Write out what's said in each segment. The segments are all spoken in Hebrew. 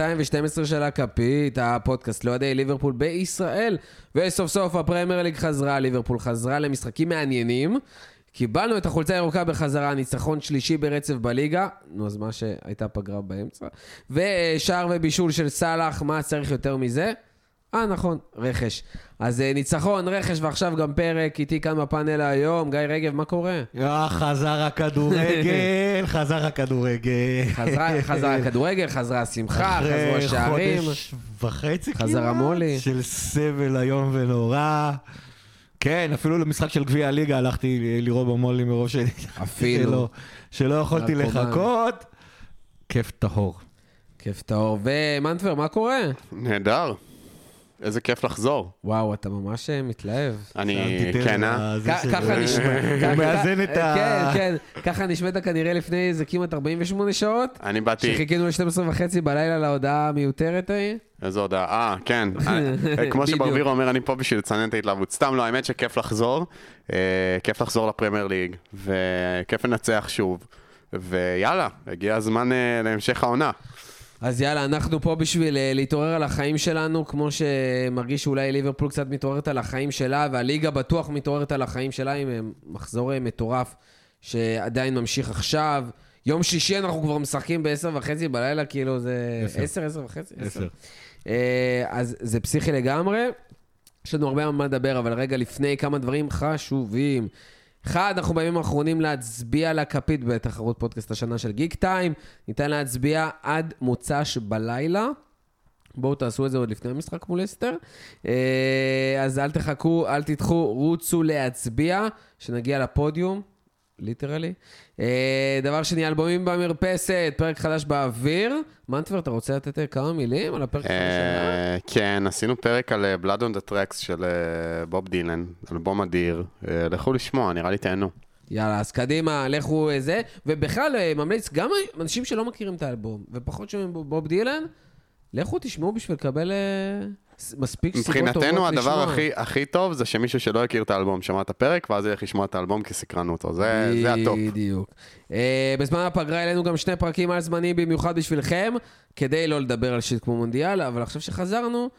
לפרק 212 של הכפית, הפודקאסט לאוהדי ליברפול בישראל. וסוף סוף הפרמייר ליג חזרה, ליברפול חזרה למשחקים מעניינים. קיבלנו את החולצה הירוקה בחזרה, ניצחון שלישי ברצף בליגה, נו אז מה שהייתה פגרה באמצע. ושער ובישול של סאלח, מה צריך יותר מזה? אה, נכון, רכש. אז אה, ניצחון, רכש, ועכשיו גם פרק, איתי כאן בפאנל היום. גיא רגב, מה קורה? אה, חזר הכדורגל, חזר הכדורגל. חזרה, חזרה הכדורגל, חזרה השמחה, חזרו השערים. אחרי חודש וחצי חזר כמעט, המולי. של סבל איום ונורא. כן, אפילו למשחק של גביע הליגה הלכתי לראות במולי מרוב ש... אפילו. שלא, שלא יכולתי. לחכות. כיף טהור. כיף טהור. ומנטבר, מה קורה? נהדר. איזה כיף לחזור. וואו, אתה ממש אה, מתלהב. אני, כן, אה? ככה נשמע. הוא מאזן את ה... כן, כן. ככה נשמעת כנראה לפני איזה כמעט 48 שעות. אני באתי, שחיכינו ל-12 וחצי בלילה להודעה המיותרת ההיא. איזו הודעה, אה, כן. אה, כמו בדיוק. שברביר אומר, אני פה בשביל לצנן את ההתלהבות. סתם לא, האמת שכיף לחזור. אה, כיף לחזור לפרמייר ליג, וכיף לנצח שוב. ויאללה, הגיע הזמן אה, להמשך העונה. אז יאללה, אנחנו פה בשביל אה, להתעורר על החיים שלנו, כמו שמרגיש שאולי ליברפול קצת מתעוררת על החיים שלה, והליגה בטוח מתעוררת על החיים שלה עם אה, מחזור אה, מטורף שעדיין ממשיך עכשיו. יום שישי אנחנו כבר משחקים ב-10 וחצי בלילה, כאילו זה... עשר. 10, 10 וחצי? עשר. אז זה פסיכי לגמרי. יש לנו הרבה מה לדבר, אבל רגע לפני כמה דברים חשובים. אחד, אנחנו בימים האחרונים להצביע לכפית בתחרות פודקאסט השנה של גיק טיים. ניתן להצביע עד מוצ"ש בלילה. בואו תעשו את זה עוד לפני המשחק מול אסטר. אה, אז אל תחכו, אל תדחו, רוצו להצביע, שנגיע לפודיום, literally. אה, דבר שני, אלבומים במרפסת, פרק חדש באוויר. מנטבר, אתה רוצה לתת אה, כמה מילים על הפרק שלה? אה, כן, עשינו פרק על Blood on the Tracks של בוב דילן, אלבום אדיר. לכו לשמוע, נראה לי תהנו. יאללה, אז קדימה, לכו זה. ובכלל, ממליץ, גם אנשים שלא מכירים את האלבום, ופחות שומעים בוב- דילן, לכו תשמעו בשביל לקבל מספיק סיבות טובות לשמוע. מבחינתנו הדבר הכי, הכי טוב זה שמישהו שלא הכיר את האלבום שמע את הפרק, ואז ילך לשמוע את האלבום כי סקרנו אותו. זה, זה הטופ. בדיוק. אה, בזמן הפגרה העלינו גם שני פרקים על זמנים במיוחד בשבילכם, כדי לא לדבר על shit כמו מונדיאל, אבל עכשיו שחזרנו,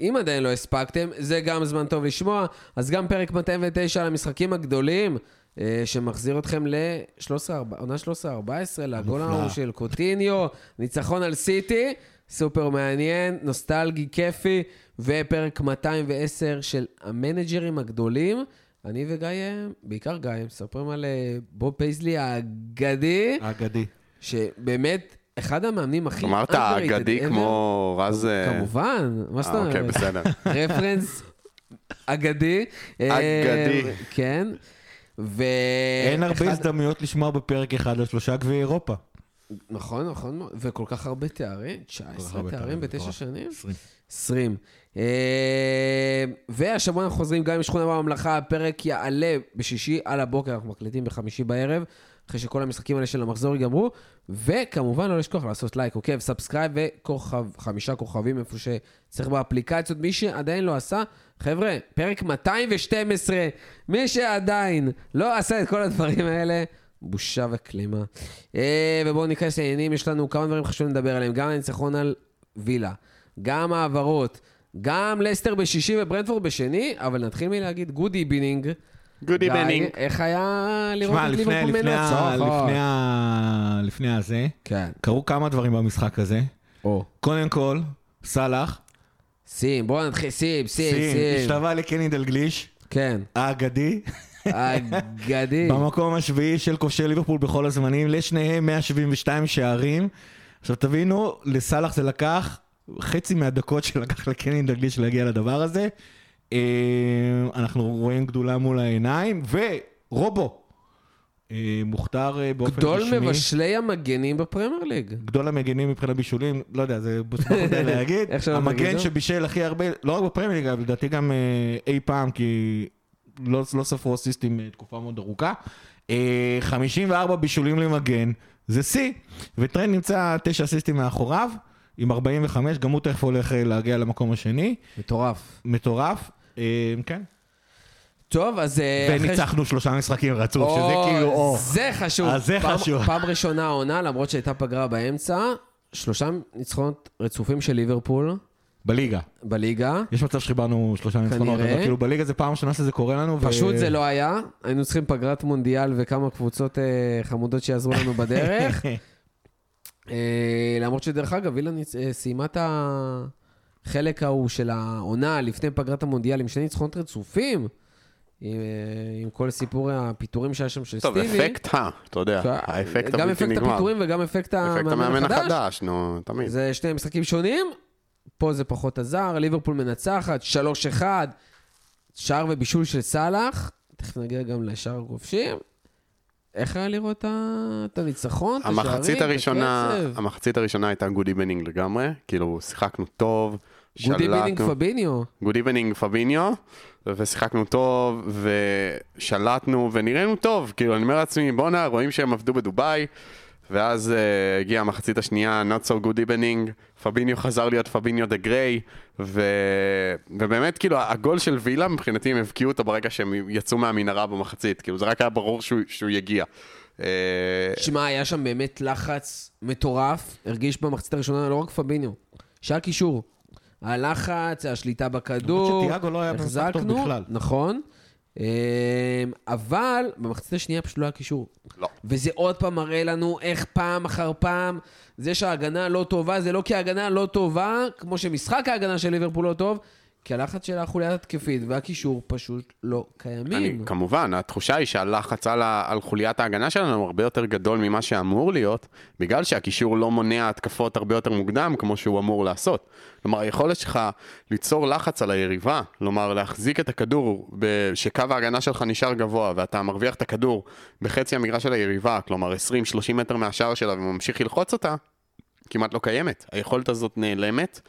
אם עדיין לא הספקתם, זה גם זמן טוב לשמוע. אז גם פרק 209 על המשחקים הגדולים, אה, שמחזיר אתכם ל-13, עונה 13-14, לגול. ההוא של קוטיניו, ניצחון על סיטי, סופר מעניין, נוסטלגי, כיפי, ופרק 210 של המנג'רים הגדולים. אני וגיא, אה, בעיקר גיא, מספרים על אה, בוב פייזלי האגדי, אגדי. שבאמת אחד המאמנים הכי אמרת underrated אגדי ever. כמו רז... אה, כמובן, מה זאת אה, אוקיי? בסדר. רפרנס אגדי. אגדי. כן. ו... אין הרבה אחד- הזדמנויות לשמוע בפרק אחד על שלושה גביעי אירופה. נכון, נכון. וכל כך הרבה תארים, 19 הרבה תארים בתשע. שנים? 20. 20. אה, והשבוע אנחנו חוזרים גם עם שכונה בממלכה, הפרק יעלה בשישי על הבוקר, אנחנו מקליטים בחמישי בערב, אחרי שכל המשחקים האלה של המחזור ייגמרו, וכמובן לא לשכוח לעשות לייק, עוקב, subscribe וכוכב, חמישה כוכבים איפה שצריך באפליקציות. מי שעדיין לא עשה, חבר'ה, פרק 212, מי שעדיין לא עשה את כל הדברים האלה, בושה וכלימה. אה, ובואו ניכנס לעניינים, יש לנו כמה דברים חשובים לדבר עליהם, גם הניצחון על וילה, גם העברות, גם לסטר בשישי וברנטפורד בשני, אבל נתחיל מלהגיד good evening. Good evening. איך היה לראות שמע, את ליברפול מנצח? לפני, ה- לפני הזה, כן. קרו כמה דברים במשחק הזה. או. קודם כל, סאלח, שים, בואו נתחיל, שים, שים, סין, שים. השתווה לקני דלגליש, כן. האגדי, אגדי. במקום השביעי של כובשי ליברפול בכל הזמנים, לשניהם 172 שערים. עכשיו תבינו, לסאלח זה לקח חצי מהדקות שלקח לקני דלגליש להגיע לדבר הזה. אה, אנחנו רואים גדולה מול העיניים, ורובו, אה, מוכתר אה, באופן גדול רשמי. מבשלי המגנים בפרמייר ליג. גדול המגנים מבחינת בישולים, לא יודע, זה בסופו של להגיד. המגן. שבישל הכי הרבה, לא רק בפרמייר ליג, אבל לדעתי גם אי פעם, כי לא, לא ספרו אסיסטים אה, תקופה מאוד ארוכה. אה, 54 בישולים למגן, זה שיא, וטרנד נמצא 9 אסיסטים מאחוריו, עם 45, גם הוא תכף הולך אה, להגיע למקום השני. מטורף. מטורף, אה, כן. טוב, אז... אה, אחרי ש- וניצחנו שלושה משחקים רצוף, או, שזה כאילו, או. זה חשוב. אז זה פעם- חשוב. פעם ראשונה העונה, למרות שהייתה פגרה באמצע, שלושה ניצחונות רצופים של ליברפול בליגה. בליגה. יש מצב שחיברנו שלושה ניצחונות, כנראה. אבל כאילו בליגה זה פעם ראשונה שזה קורה לנו. ו- פשוט זה לא היה, היינו צריכים פגרת מונדיאל וכמה קבוצות אה, חמודות שיעזרו לנו בדרך. אה, למרות שדרך אגב, ניצ- אה, סיימה את החלק ההוא של העונה לפני פגרת המונדיאל עם שני ניצחונות רצופים, עם, אה, עם כל סיפור הפיטורים שהיה שם של טוב, סטיבי. אפקט ה, אתה יודע, האפקט גם הבלתי אפקט נגמר. הפיטורים וגם אפקט אפקט המאמן המאמן החדש. החדש, נו, תמיד. זה שני משחקים שונים, פה זה פחות עזר, ליברפול מנצחת, 3-1, שער ובישול של סאלח, תכף נגיע גם לשער הכובשים. איך היה לראות את הניצחון, את המחצית הראשונה? המחצית הראשונה הייתה good evening לגמרי, כאילו שיחקנו טוב, good evening שלטנו, פביניו. good evening פביניו, ושיחקנו טוב, ושלטנו, ונראינו טוב, כאילו אני אומר לעצמי, בואנה, רואים שהם עבדו בדובאי, ואז uh, הגיעה המחצית השנייה, not so good evening, פביניו חזר להיות פביניו דה גריי, ו... ובאמת, כאילו, הגול של וילה, מבחינתי הם הבקיעו אותו ברגע שהם יצאו מהמנהרה במחצית, כאילו, זה רק היה ברור שהוא, שהוא יגיע. אה, שמע, היה שם באמת לחץ מטורף, הרגיש במחצית הראשונה לא רק פביניו, שהיה קישור. הלחץ, השליטה בכדור, לא החזקנו. נכון. אמ, אבל במחצית השנייה פשוט לא היה קישור. לא. וזה עוד פעם מראה לנו איך פעם אחר פעם, זה שההגנה לא טובה, זה לא כי ההגנה לא טובה, כמו שמשחק ההגנה של ליברפול לא טוב, כי הלחץ של החוליה התקפית והקישור פשוט לא אני, קיימים. כמובן, התחושה היא שהלחץ על, ה- על חוליית ההגנה שלנו הוא הרבה יותר גדול ממה שאמור להיות, בגלל שהקישור לא מונע התקפות הרבה יותר מוקדם כמו שהוא אמור לעשות. כלומר, היכולת שלך ליצור לחץ על היריבה, כלומר, להחזיק את הכדור, שקו ההגנה שלך נשאר גבוה, ואתה מרוויח את הכדור בחצי המגרש של היריבה, כלומר 20-30 מטר מהשער שלה וממשיך ללחוץ אותה, כמעט לא קיימת. היכולת הזאת נעלמת,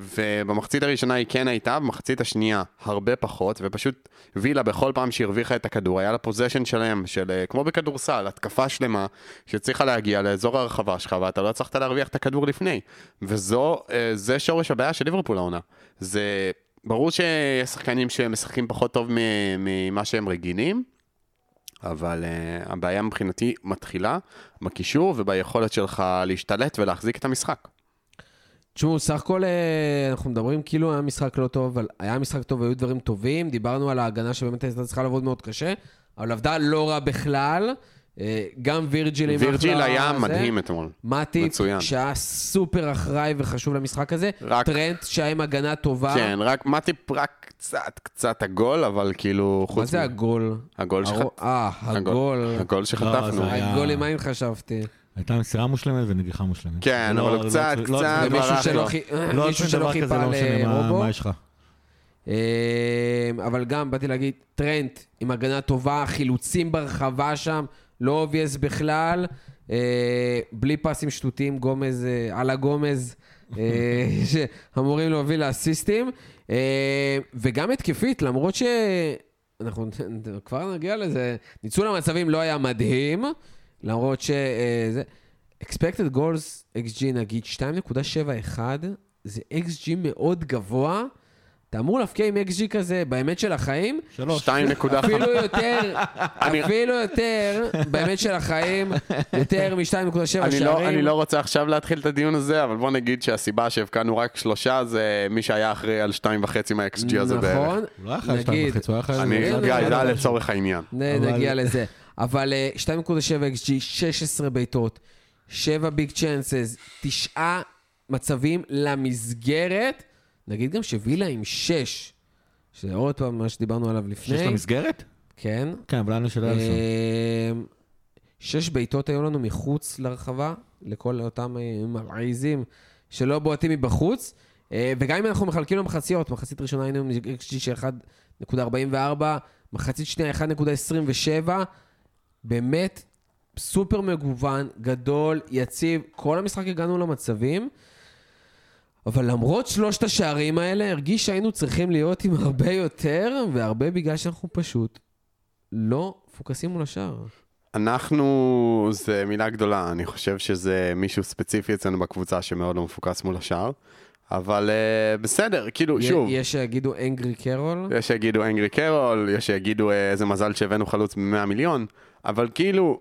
ובמחצית הראשונה היא כן הייתה, במחצית השנייה הרבה פחות, ופשוט וילה בכל פעם שהרוויחה את הכדור, היה לה פוזיישן שלם, של אה, כמו בכדורסל, התקפה שלמה, שהצליחה להגיע לאזור הרחבה שלך, ואתה לא הצלחת להרוויח את הכדור לפני. וזו, אה, זה שורש הבעיה של ליברפול העונה. זה... ברור שיש שחקנים שמשחקים פחות טוב ממה שהם רגילים, אבל uh, הבעיה מבחינתי מתחילה בקישור וביכולת שלך להשתלט ולהחזיק את המשחק. תשמעו, סך הכל אה, אנחנו מדברים כאילו היה משחק לא טוב, אבל היה משחק טוב והיו דברים טובים. דיברנו על ההגנה שבאמת הייתה צריכה לעבוד מאוד קשה, אבל עבדה לא רע בכלל. אה, גם וירג'יל עם וירג'יל היה זה. מדהים אתמול. מאטיפ, מצוין. שהיה סופר אחראי וחשוב למשחק הזה. רק- טרנט, שהיה עם הגנה טובה. כן, רק מטיפ רק קצת קצת הגול, אבל כאילו מה חוץ זה מ- הגול? הגול שלך. הרו- אה, הגול. הגול לא, שחטפנו. זה היה- הגול עם עין חשבתי. הייתה מסירה מושלמת ונגיחה מושלמת. כן, לא- אבל לא- קצת, לא- קצת לא-. שלא חי- לא מישהו שלא דבר כזה, חיפה לרובו. מה יש לך. אה, אבל גם באתי להגיד, טרנט עם הגנה טובה, חילוצים ברחבה שם, לא אובייס בכלל, אה, בלי פסים שטותיים, גומז, אה, על הגומז, שאמורים להוביל לאסיסטים, וגם התקפית, למרות ש... אנחנו כבר נגיע לזה, ניצול המצבים לא היה מדהים, למרות ש... אה, זה... expected goals XG נגיד 2.71, זה XG מאוד גבוה. אתה אמור להפקיע עם XG כזה באמת של החיים, שלוש. 2.5. אפילו יותר, אפילו יותר, באמת של החיים, יותר מ-2.7 אני לא, שערים. אני לא רוצה עכשיו להתחיל את הדיון הזה, אבל בוא נגיד שהסיבה שהבקענו רק שלושה זה מי שהיה אחראי על שתיים וחצי מה-XG הזה בערך. נכון, הוא לא היה שתיים נגיד, וחצי, הוא היה חייב... אני, גיא, אבל- זה היה לצורך העניין. נגיע לזה. אבל אה, 2.7 XG, 16 בעיטות, 7 ביג צ'אנסס, 9 מצבים למסגרת. נגיד גם שווילה עם 6, שזה עוד פעם מה שדיברנו עליו לפני. שיש לה מסגרת? כן. כן, אבל לנו של אלסון. אמ, שש בעיטות היו לנו מחוץ לרחבה, לכל אותם אה, מרעיזים שלא בועטים מבחוץ. אה, וגם אם אנחנו מחלקים למחציות, מחצית ראשונה היינו עם XG של 1.44, מחצית שנייה 1.27, באמת סופר מגוון, גדול, יציב, כל המשחק הגענו למצבים. אבל למרות שלושת השערים האלה, הרגיש שהיינו צריכים להיות עם הרבה יותר, והרבה בגלל שאנחנו פשוט לא פוקסים מול השער. אנחנו, זה מילה גדולה, אני חושב שזה מישהו ספציפי אצלנו בקבוצה שמאוד לא מפוקס מול השאר, אבל uh, בסדר, כאילו, שוב, יש שיגידו אנגרי קרול. יש שיגידו אנגרי קרול, יש שיגידו אה, איזה מזל שהבאנו חלוץ ב-100 מיליון, אבל כאילו,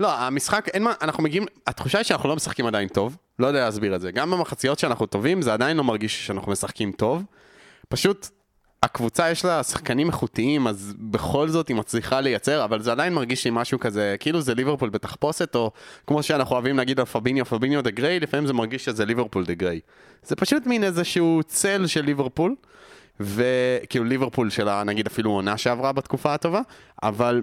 לא, המשחק, אין מה, אנחנו מגיעים, התחושה היא שאנחנו לא משחקים עדיין טוב, לא יודע להסביר את זה. גם במחציות שאנחנו טובים, זה עדיין לא מרגיש שאנחנו משחקים טוב. פשוט, הקבוצה יש לה שחקנים איכותיים, אז בכל זאת היא מצליחה לייצר, אבל זה עדיין מרגיש לי משהו כזה, כאילו זה ליברפול בתחפושת, או כמו שאנחנו אוהבים להגיד על פביניו, פביניו דה גריי, לפעמים זה מרגיש שזה ליברפול דה גריי. זה פשוט מין איזשהו צל של ליברפול, וכאילו ליברפול של נגיד אפילו עונה שעברה בתקופה הטובה, אבל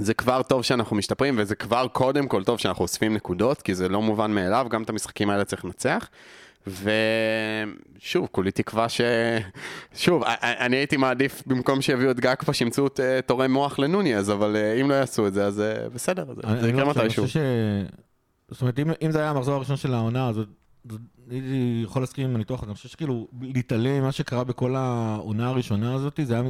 זה כבר טוב שאנחנו משתפרים, וזה כבר קודם כל טוב שאנחנו אוספים נקודות, כי זה לא מובן מאליו, גם את המשחקים האלה צריך לנצח. ושוב, כולי תקווה ש... שוב, אני הייתי מעדיף במקום שיביאו את גקפה שימצאו את אה, תורם מוח לנוניאז, אבל אה, אם לא יעשו את זה, אז אה, בסדר, זה- אני- אני יקרה חושב, אני מתישהו. זאת אומרת, אם, אם זה היה המחזור הראשון של העונה, אז הייתי יכול להסכים עם הניתוח הזה. אני חושב שכאילו, להתעלם ממה שקרה בכל העונה הראשונה הזאת, זה היה...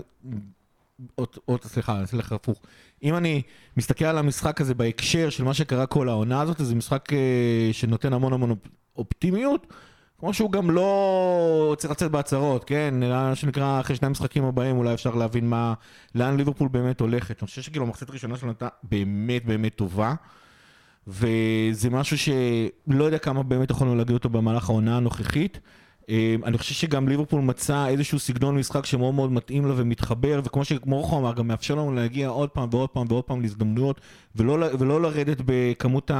עוד, עוד, סליחה, סליחה, הפוך. אם אני מסתכל על המשחק הזה בהקשר של מה שקרה כל העונה הזאת, זה משחק אה, שנותן המון המון אופ- אופטימיות, כמו שהוא גם לא צריך לצאת בהצהרות, כן? מה שנקרא, אחרי שני המשחקים הבאים אולי אפשר להבין מה, לאן ליברפול באמת הולכת. אני חושב שכאילו המחצית הראשונה שלו הייתה באמת באמת טובה, וזה משהו שלא יודע כמה באמת יכולנו להגיד אותו במהלך העונה הנוכחית. אה, אני חושב שגם ליברפול מצא איזשהו סגנון משחק שמאוד מאוד מתאים לה ומתחבר, וכמו שמורכו אמר, גם מאפשר לנו להגיע עוד פעם ועוד פעם ועוד פעם להזדמנויות, ולא, ולא לרדת בכמות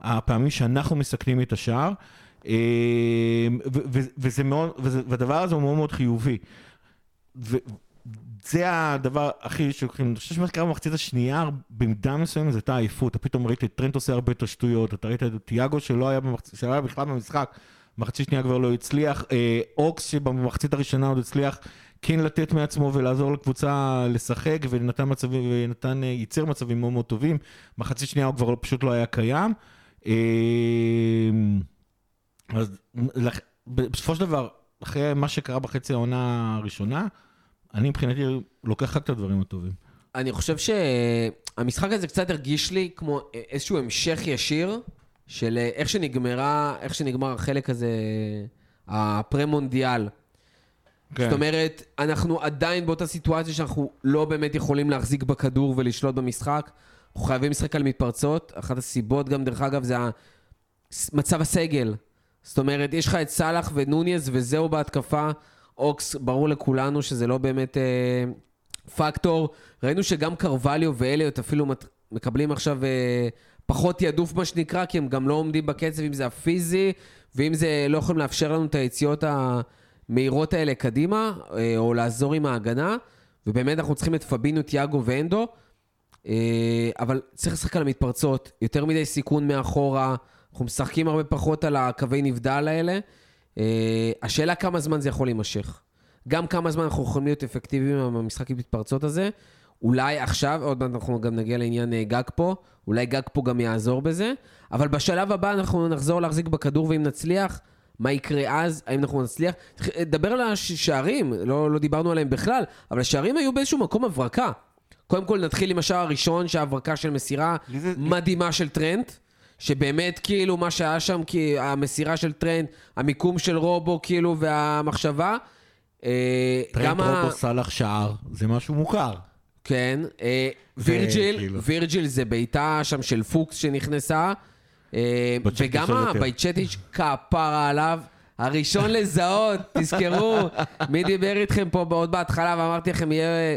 הפעמים שאנחנו מסכנים את השער. אה, וזה מאוד, וזה- והדבר הזה הוא מאוד מאוד חיובי. וזה הדבר הכי שלוקחים, אני חושב שמה שקרה במחצית השנייה, במידה מסוימת זה הייתה עייפות, אתה פתאום ראית את טרנט עושה הרבה יותר שטויות, אתה ראית את תיאגו שלא היה, במחצ... שלא היה בכלל במשחק, מחצית שנייה כבר לא הצליח, אה, אוקס שבמחצית הראשונה עוד הצליח כן לתת מעצמו ולעזור לקבוצה לשחק ונתן מצבים, ונתן, אה, ייצר מצבים מאוד מאוד טובים, מחצית שנייה הוא כבר לא- פשוט לא היה קיים. אה, אז בסופו של דבר, אחרי מה שקרה בחצי העונה הראשונה, אני מבחינתי לוקח רק את הדברים הטובים. אני חושב שהמשחק הזה קצת הרגיש לי כמו איזשהו המשך ישיר של איך שנגמרה, איך שנגמר החלק הזה, הפרה-מונדיאל. כן. זאת אומרת, אנחנו עדיין באותה סיטואציה שאנחנו לא באמת יכולים להחזיק בכדור ולשלוט במשחק. אנחנו חייבים לשחק על מתפרצות. אחת הסיבות גם, דרך אגב, זה מצב הסגל. זאת אומרת, יש לך את סאלח ונוניז וזהו בהתקפה. אוקס, ברור לכולנו שזה לא באמת אה, פקטור. ראינו שגם קרווליו ואליוט אפילו מת, מקבלים עכשיו אה, פחות תעדוף, מה שנקרא, כי הם גם לא עומדים בקצב, אם זה הפיזי, ואם זה לא יכולים לאפשר לנו את היציאות המהירות האלה קדימה, אה, או לעזור עם ההגנה. ובאמת אנחנו צריכים את פבינו, תיאגו ואנדו. אה, אבל צריך לשחק על המתפרצות, יותר מדי סיכון מאחורה, אנחנו משחקים הרבה פחות על הקווי נבדל האלה. אה, השאלה כמה זמן זה יכול להימשך. גם כמה זמן אנחנו יכולים להיות אפקטיביים עם המשחק עם מתפרצות הזה. אולי עכשיו, עוד מעט אנחנו גם נגיע לעניין אה, גג פה, אולי גג פה גם יעזור בזה, אבל בשלב הבא אנחנו נחזור להחזיק בכדור, ואם נצליח, מה יקרה אז? האם אנחנו נצליח? דבר על השערים, לא, לא דיברנו עליהם בכלל, אבל השערים היו באיזשהו מקום הברקה. קודם כל נתחיל עם השער הראשון, שההברקה של מסירה מדהימה של טרנט, שבאמת כאילו מה שהיה שם, כי המסירה של טרנט, המיקום של רובו כאילו והמחשבה. אה, טרנט גם ה- רובו סאלח שער, זה משהו מוכר. כן, אה, וירג'יל, כאילו. וירג'יל זה בעיטה שם של פוקס שנכנסה, אה, וגם. בייצ'טיץ' כפרה עליו. הראשון לזהות, תזכרו, מי דיבר איתכם פה עוד בהתחלה ואמרתי לכם, יהיה...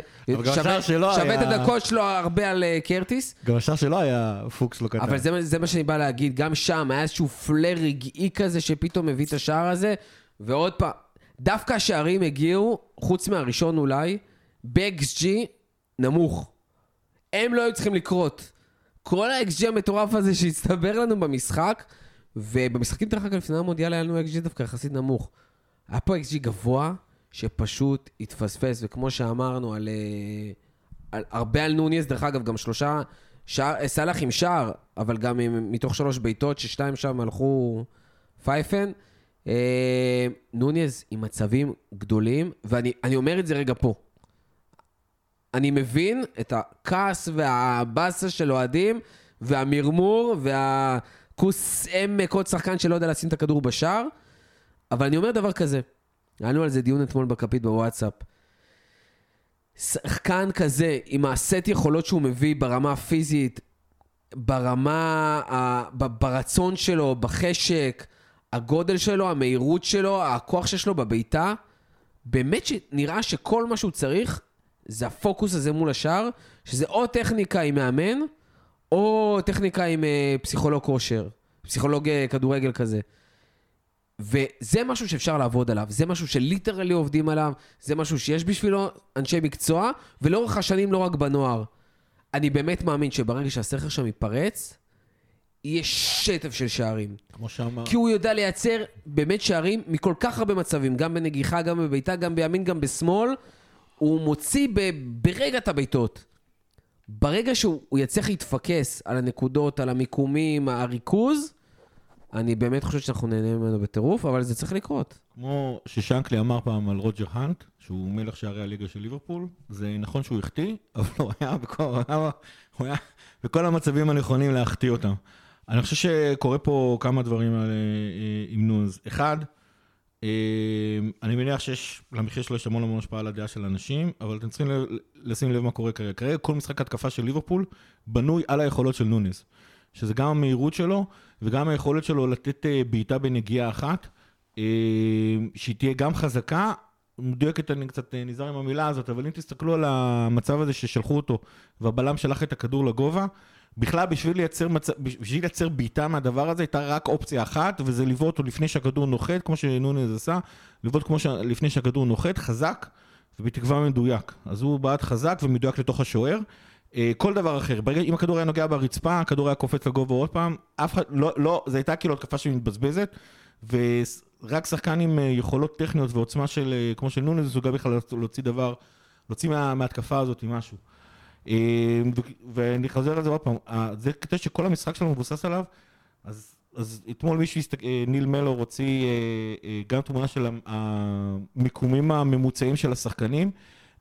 שווה- את הדקות שלו הרבה על אה, קרטיס. גם השער שלו היה פוקס לא קטן. אבל זה, זה מה שאני בא להגיד, גם שם היה איזשהו פלר רגעי כזה שפתאום הביא את השער הזה, ועוד פעם, דווקא השערים הגיעו, חוץ מהראשון אולי, ב-XG נמוך. הם לא היו צריכים לקרות. כל ה-XG המטורף הזה שהצטבר לנו במשחק, ובמשחקים דרך אגב לפני המונדיאל היה לנו XG דווקא יחסית נמוך. היה פה XG גבוה, שפשוט התפספס, וכמו שאמרנו על, אה, על הרבה על נוניס, דרך אגב, גם שלושה, שער, סאלח עם שער, אבל גם עם, מתוך שלוש בעיטות, ששתיים שם הלכו פייפן. אה, נוניס עם מצבים גדולים, ואני אני אומר את זה רגע פה. אני מבין את הכעס והבאסה של אוהדים, והמרמור, והכוס עמק עוד שחקן שלא יודע לשים את הכדור בשער, אבל אני אומר דבר כזה, היה לנו על זה דיון אתמול בכפית בוואטסאפ. שחקן כזה, עם הסט יכולות שהוא מביא ברמה הפיזית, ברמה, ברצון שלו, בחשק, הגודל שלו, המהירות שלו, הכוח שיש לו בבעיטה, באמת שנראה שכל מה שהוא צריך זה הפוקוס הזה מול השאר, שזה או טכניקה עם מאמן, או טכניקה עם אה, פסיכולוג כושר, פסיכולוג אה, כדורגל כזה. וזה משהו שאפשר לעבוד עליו, זה משהו שליטרלי עובדים עליו, זה משהו שיש בשבילו אנשי מקצוע, ולאורך השנים לא רק בנוער. אני באמת מאמין שברגע שהסכר שם ייפרץ, יהיה שטף של שערים. כמו שאמר... כי הוא יודע לייצר באמת שערים מכל כך הרבה מצבים, גם בנגיחה, גם בביתה, גם בימין, גם בשמאל. הוא מוציא ב, ברגע את הבעיטות. ברגע שהוא הוא יצליח להתפקס על הנקודות, על המיקומים, הריכוז, אני באמת חושב שאנחנו נהנה ממנו בטירוף, אבל זה צריך לקרות. כמו ששנקלי אמר פעם על רוג'ר האנט, שהוא מלך שערי הליגה של ליברפול, זה נכון שהוא החטיא, אבל הוא היה בכל, הוא היה, הוא היה בכל המצבים הנכונים להחטיא אותם. אני חושב שקורה פה כמה דברים על, אה, עם נוז. אחד, אה, אני מניח שיש, למחיר שלו יש המון המון השפעה על הדעה של אנשים, אבל אתם צריכים לשים לב מה קורה כרגע. כרגע כל משחק התקפה של ליברפול בנוי על היכולות של נונז. שזה גם המהירות שלו, וגם היכולת שלו לתת אה, בעיטה בנגיעה אחת, אה, שהיא תהיה גם חזקה, מדויקת, אני קצת אה, נזהר עם המילה הזאת, אבל אם תסתכלו על המצב הזה ששלחו אותו, והבלם שלח את הכדור לגובה, בכלל בשביל לייצר, מצ... בשביל לייצר בעיטה מהדבר הזה הייתה רק אופציה אחת, וזה לבעוט אותו לפני שהכדור נוחת, כמו שנונז עשה, לבעוט ש... לפני שהכדור נוחת, חזק, ובתקווה מדויק. אז הוא בעט חזק ומדויק לתוך השוער. אה, כל דבר אחר, ברגע, אם הכדור היה נוגע ברצפה, הכדור היה קופץ לגובה עוד פעם, אף אחד, לא, לא, זו הייתה כאילו התקפה שמתבזבזת, ורק שחקן עם אה, יכולות טכניות ועוצמה של, אה, כמו של נונז, מסוגל בכלל להוציא דבר, להוציא מה, מההתקפה הזאת משהו. ו- ואני חוזר על זה עוד פעם, זה קטע שכל המשחק שלנו מבוסס עליו, אז, אז אתמול מישהו, הסתק... אה, ניל מלור הוציא אה, אה, גם תמונה של המ- המיקומים הממוצעים של השחקנים.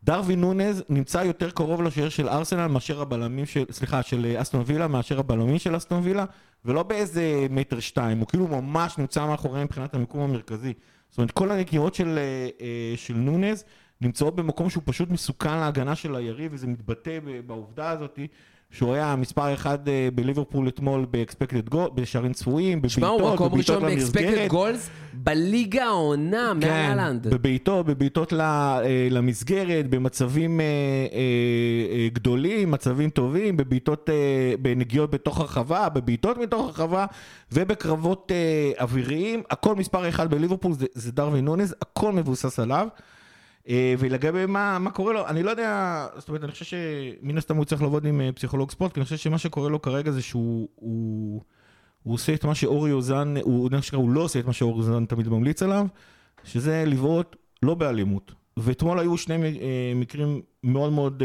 דרווין נונז נמצא יותר קרוב לשוער של ארסנל מאשר הבלמים של, סליחה, של אסטון וילה, מאשר הבלמים של אסטון וילה, ולא באיזה מטר שתיים, הוא כאילו ממש נמצא מאחוריהם מבחינת המיקום המרכזי. זאת אומרת, כל הנגיעות של, של נונז נמצאות במקום שהוא פשוט מסוכן להגנה של היריב, וזה מתבטא בעובדה הזאת שהוא היה מספר אחד אה, בליברפול אתמול באקספקטד גול, בשערים צפויים, שמע, הוא בבעיטות, מקום בבעיטות ראשון באקספקטד למסגרת. גולס בליגה העונה, מעל אהלנד. בבעיטות, בבעיטות אה, למסגרת, במצבים אה, גדולים, מצבים טובים, בבעיטות, בנגיעות בתוך הרחבה, בבעיטות מתוך הרחבה ובקרבות אוויריים. הכל מספר אחד בליברפול זה, זה דרווין נונז, הכל מבוסס עליו. אה, ולגבי מה, מה קורה לו, אני לא יודע, זאת אומרת, אני חושב שמן הסתם הוא צריך לעבוד עם אה, פסיכולוג ספורט, כי אני חושב שמה שקורה לו כרגע זה שהוא... הוא... הוא עושה את מה שאורי אוזן, הוא, הוא, הוא לא עושה את מה שאורי אוזן תמיד ממליץ עליו, שזה לבעוט לא באלימות. ואתמול היו שני אה, מקרים מאוד מאוד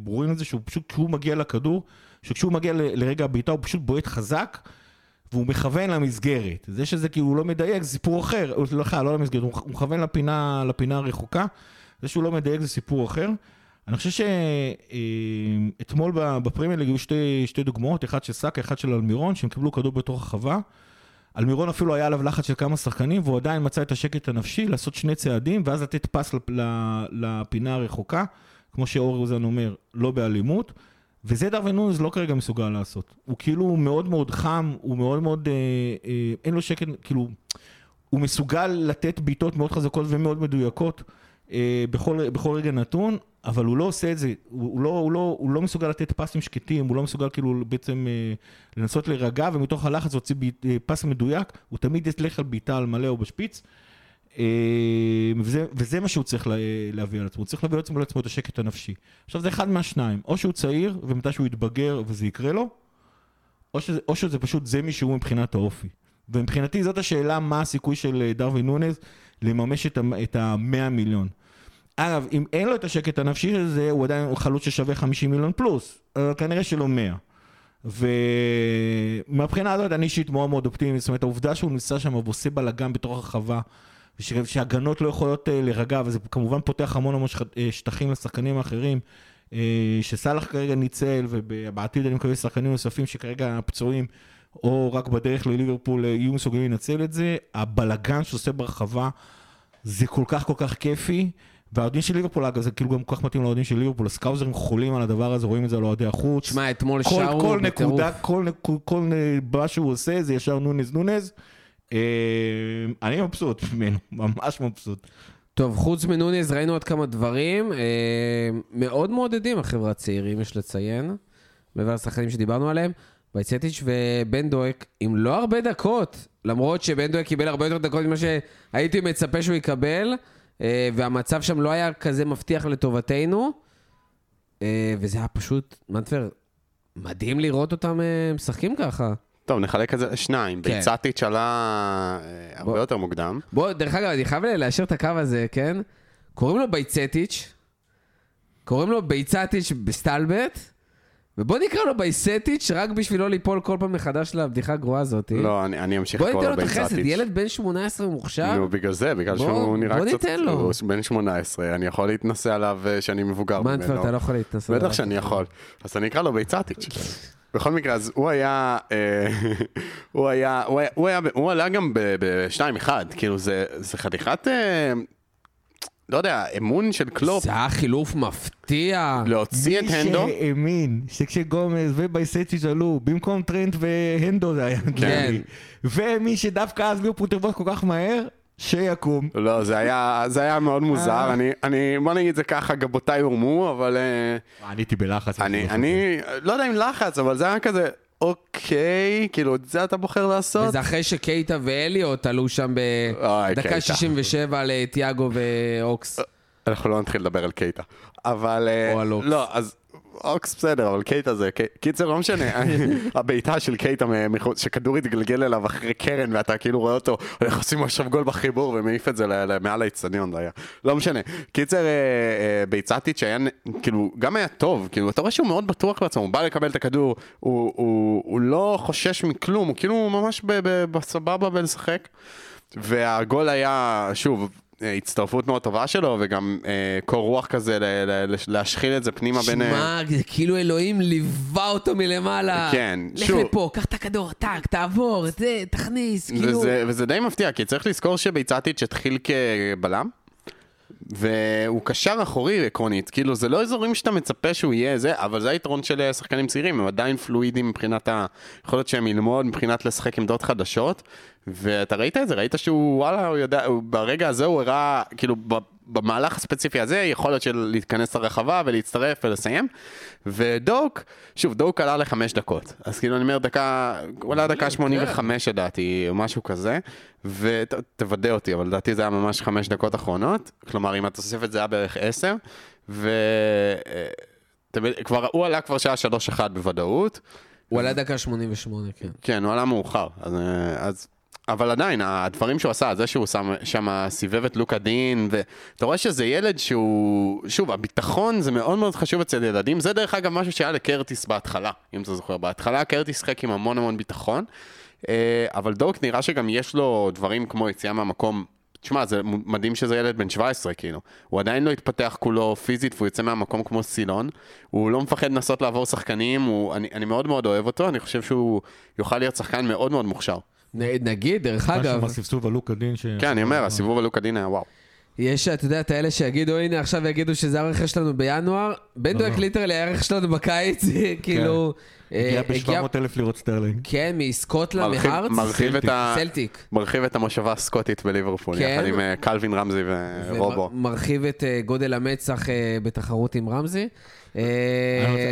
ברורים לזה, שהוא פשוט, כשהוא מגיע לכדור, שכשהוא מגיע לרגע הבעיטה הוא פשוט בועט חזק, והוא מכוון למסגרת. זה שזה כאילו לא מדייק, זה סיפור אחר, סליחה, לא למסגרת, הוא מכוון לפינה, לפינה הרחוקה, זה שהוא לא מדייק זה סיפור אחר. אני חושב שאתמול בפרמייר ליג היו שתי, שתי דוגמאות, אחד של סאקה, אחד של אלמירון, שהם קיבלו כדור בתוך החווה. אלמירון אפילו היה עליו לחץ של כמה שחקנים, והוא עדיין מצא את השקט הנפשי לעשות שני צעדים, ואז לתת פס לפינה הרחוקה, כמו שאורי אוזן אומר, לא באלימות. וזה דרווין נונז לא כרגע מסוגל לעשות. הוא כאילו מאוד מאוד חם, הוא מאוד מאוד, אה, אה, אין לו שקט, כאילו, הוא מסוגל לתת בעיטות מאוד חזקות ומאוד מדויקות אה, בכל, בכל רגע נתון, אבל הוא לא עושה את זה, הוא, הוא, לא, הוא, לא, הוא לא מסוגל לתת פסים שקטים, הוא לא מסוגל כאילו בעצם אה, לנסות להירגע ומתוך הלחץ להוציא אה, פס מדויק, הוא תמיד ילך על בעיטה על מלא או בשפיץ. אה, וזה, וזה מה שהוא צריך לה, להביא על עצמו, הוא צריך להביא על עצמו, את השקט הנפשי. עכשיו זה אחד מהשניים, או שהוא צעיר ומתי שהוא יתבגר וזה יקרה לו, או שזה, או שזה פשוט זה מי שהוא מבחינת האופי. ומבחינתי זאת השאלה מה הסיכוי של אה, דרווין נונז לממש את ה- את ה-100 מיליון. אגב, אם אין לו את השקט הנפשי של זה, הוא עדיין חלוץ ששווה 50 מיליון פלוס, אבל כנראה שלא 100. ומהבחינה הזאת אני אישית מאוד מאוד אופטימי, זאת אומרת העובדה שהוא נמצא שם ועושה בלאגן בתוך הרחבה, וש- שהגנות לא יכולות אה, להירגע, וזה כמובן פותח המון המון אה, שטחים לשחקנים האחרים, אה, שסאלח כרגע ניצל, ובעתיד אני מקווה שחקנים נוספים שכרגע פצועים, או רק בדרך לליברפול יהיו מסוגלים לנצל את זה, הבלאגן שעושה ברחבה זה כל כך כל כך כיפי. והאוהדים של ליברפול, אגב, זה כאילו גם כל כך מתאים לאוהדים של ליברפול, הסקאוזרים חולים על הדבר הזה, רואים את זה על אוהדי החוץ. שמע, אתמול כל, שרו כל בטירוף. נקודה, כל, נק- כל נ- מה שהוא עושה זה ישר נונז נונז. אה, אני מבסוט ממנו, ממש מבסוט. טוב, חוץ מנוניז ראינו עוד כמה דברים. אה, מאוד מעודדים החברה הצעירים, יש לציין. מעבר לשחקנים שדיברנו עליהם. וייצטיץ' ובן דויק עם לא הרבה דקות, למרות שבן דויק קיבל הרבה יותר דקות ממה שהייתי מצפה שהוא יקבל, אה, והמצב שם לא היה כזה מבטיח לטובתנו. וזה היה פשוט, מנטבר, מדהים לראות אותם משחקים ככה. טוב, נחלק את זה לשניים. כן. ביצטיץ' עלה אה, הרבה בוא. יותר מוקדם. בוא, דרך אגב, אני חייב לאשר את הקו הזה, כן? קוראים לו בייצטיץ', קוראים לו ביצטיץ' בסטלבט, ובוא נקרא לו בייסטיץ' רק בשביל לא ליפול כל פעם מחדש לבדיחה הגרועה הזאת. לא, אני אני אמשיך בוא לקרוא ניתן לו לו את החסד. ילד בן 18 מוכשר. נו, בגלל זה, בגלל בוא- שהוא נראה בוא קצת... ניתן לו. הוא בן 18, אני יכול להתנסה עליו אה, שאני מבוגר ממנו. מנטפר, אתה לא יכול להתנסות. בטח עליו. שאני יכול. אז אני אקרא לו ביצטיץ'. בכל מקרה, אז הוא היה, אה, הוא היה, הוא היה, הוא היה, הוא עלה גם ב-2-1, כאילו זה זה חתיכת, אה, לא יודע, אמון של קלופ, זה היה חילוף מפתיע. להוציא את הנדו. מי שהאמין שכשגומז ובייסטיץ' עלו, במקום טרנט והנדו זה היה כן. ומי שדווקא אז ליברפול תרבוס כל כך מהר, שיקום. לא, זה היה, זה היה מאוד מוזר, אה. אני, אני, בוא נגיד זה ככה, גבותיי הורמו, אבל אה, אני הייתי בלחץ. אני, אני, לא יודע אם לחץ, אבל זה היה כזה, אוקיי, כאילו, את זה אתה בוחר לעשות? וזה אחרי שקייטה ואליוט עלו שם בדקה קייטה. 67 לתיאגו ואוקס. אנחנו לא נתחיל לדבר על קייטה. אבל... אה, או על אוקס. לא, אז אוקס בסדר, אבל קייטה זה... קי- קיצר, לא משנה. הבעיטה של קייטה שכדור התגלגל אליו אחרי קרן, ואתה כאילו רואה אותו, הולך עושים עכשיו גול בחיבור ומעיף את זה מעל האצטדיון, זה היה. לא משנה. קיצר, אה, אה, ביצטיץ' שהיה, כאילו, גם היה טוב, כאילו, אתה רואה שהוא מאוד בטוח בעצמו, הוא בא לקבל את הכדור, הוא- הוא הוא לא חושש מכלום, הוא כאילו ממש בסבבה בלשחק. והגול היה, שוב, הצטרפות מאוד טובה שלו, וגם אה, קור רוח כזה ל- ל- להשחיל את זה פנימה בין... שמע, זה כאילו אלוהים ליווה אותו מלמעלה. כן, לך שוב. לפה, קח את הכדור, טאק, תעבור, זה, תכניס, כאילו... וזה, וזה די מפתיע, כי צריך לזכור שביצטיץ' התחיל כבלם, והוא קשר אחורי עקרונית, כאילו זה לא אזורים שאתה מצפה שהוא יהיה זה, אבל זה היתרון של אה, שחקנים צעירים, הם עדיין פלואידים מבחינת היכולת שהם ללמוד, מבחינת לשחק עמדות חדשות, ואתה ראית את זה, ראית שהוא, וואלה, הוא יודע, הוא, ברגע הזה הוא הראה, כאילו, במהלך הספציפי הזה, יכולת של להתכנס לרחבה ולהצטרף ולסיים, ודוק, שוב, דוק עלה לחמש דקות, אז כאילו אני אומר דקה, הוא עלה דקה 85 לדעתי, או משהו כזה, ותוודא אותי, אבל לדעתי זה היה ממש חמש דקות אחרונות, כלומר אם התוספת זה היה בערך עשר, ו... אה, כבר, הוא עלה כבר שעה שלוש אחד בוודאות, הוא עלה דקה 88, כן. כן, הוא עלה מאוחר, אז, אה, אז... אבל עדיין, הדברים שהוא עשה, זה שהוא שם שם סיבב את לוקה דין, ואתה רואה שזה ילד שהוא, שוב, הביטחון זה מאוד מאוד חשוב אצל ילדים, זה דרך אגב משהו שהיה לקרטיס בהתחלה, אם אתה זוכר, בהתחלה קרטיס שיחק עם המון המון ביטחון, אה, אבל דוק נראה שגם יש לו דברים כמו יציאה מהמקום. תשמע, זה מדהים שזה ילד בן 17, כאילו. הוא עדיין לא התפתח כולו פיזית והוא יוצא מהמקום כמו סילון. הוא לא מפחד לנסות לעבור שחקנים, הוא, אני, אני מאוד מאוד אוהב אותו, אני חושב שהוא יוכל להיות שחקן מאוד מאוד מוכשר. נגיד, דרך אגב. אגב, ספסוף על לוקה דין ש... כן, אני אומר, הסיבוב על לוקה דין היה וואו. יש, אתה יודע, את האלה שיגידו, הנה, עכשיו יגידו שזה הרכש שלנו בינואר, בן דויק לא. ליטרלי הערך שלנו בקיץ, כאילו... אה, הגיע ב-700 אלף לירות סטרלינג. כן, מסקוטלנד, מרחיב- מהארץ. מרחיב סלטיק. מרחיב את המושבה הסקוטית בליברפול, כן. יחד עם אה, קלווין רמזי ורובו. ומרחיב את אה, גודל המצח בתחרות עם רמזי.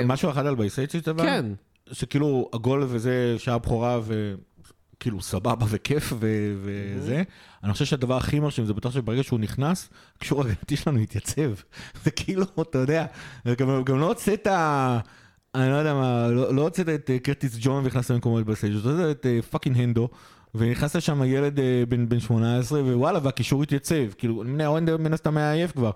משהו אחד על בייצ'טיץ' אבל? כן. שכאילו הגול וזה שער בכורה וכאילו סבבה וכיף ו- וזה. אני חושב שהדבר הכי מרשים זה בטח שברגע שהוא נכנס, הקישור הגנתי שלנו התייצב. זה כאילו, אתה יודע, גם גם לא הוצאת... אני לא יודע מה, לא לא הוצאת את אה, קרטיס ג'ונס והכנסת למקומו את בייצ'טיץ' הוצאת את אה, fucking הנדו. ונכנס לשם ילד אה, בן, בן 18, ווואלה, והקישור התייצב. כאילו, אני מבין, אורן מן הסתם היה עייף כבר.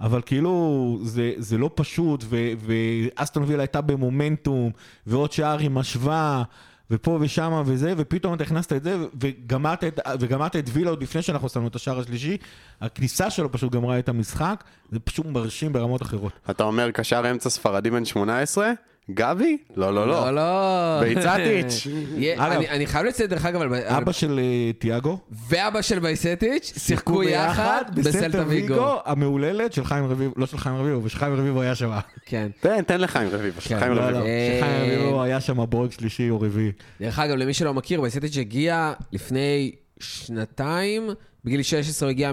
אבל כאילו, זה, זה לא פשוט, ואסטון וילה הייתה במומנטום, ועוד שער היא משווה, ופה ושמה וזה, ופתאום אתה הכנסת את זה, וגמרת את, וגמרת את וילה עוד לפני שאנחנו שמנו את השער השלישי. הכניסה שלו פשוט גמרה את המשחק, זה פשוט מרשים ברמות אחרות. אתה אומר קשר אמצע ספרדי בן 18, גבי? לא, לא, לא, לא. לא. ביצטיץ'. אני- אני חייב לציין, דרך אגב, אבא של אה, תיאגו. ואבא של בייסטיץ' שיחקו יחד בסלטה ויגו. המהוללת של חיים רביבו, לא של חיים רביבו, ושחיים רביבו היה שם. כן. תן, תן לחיים רביבו, כן, חיים לא, לא, רביבו. אה, שחיים רביבו היה שם בורג שלישי או רביעי. דרך אגב, למי שלא מכיר, בייסטיץ' הגיע לפני שנתיים, בגיל 16 הוא הגיע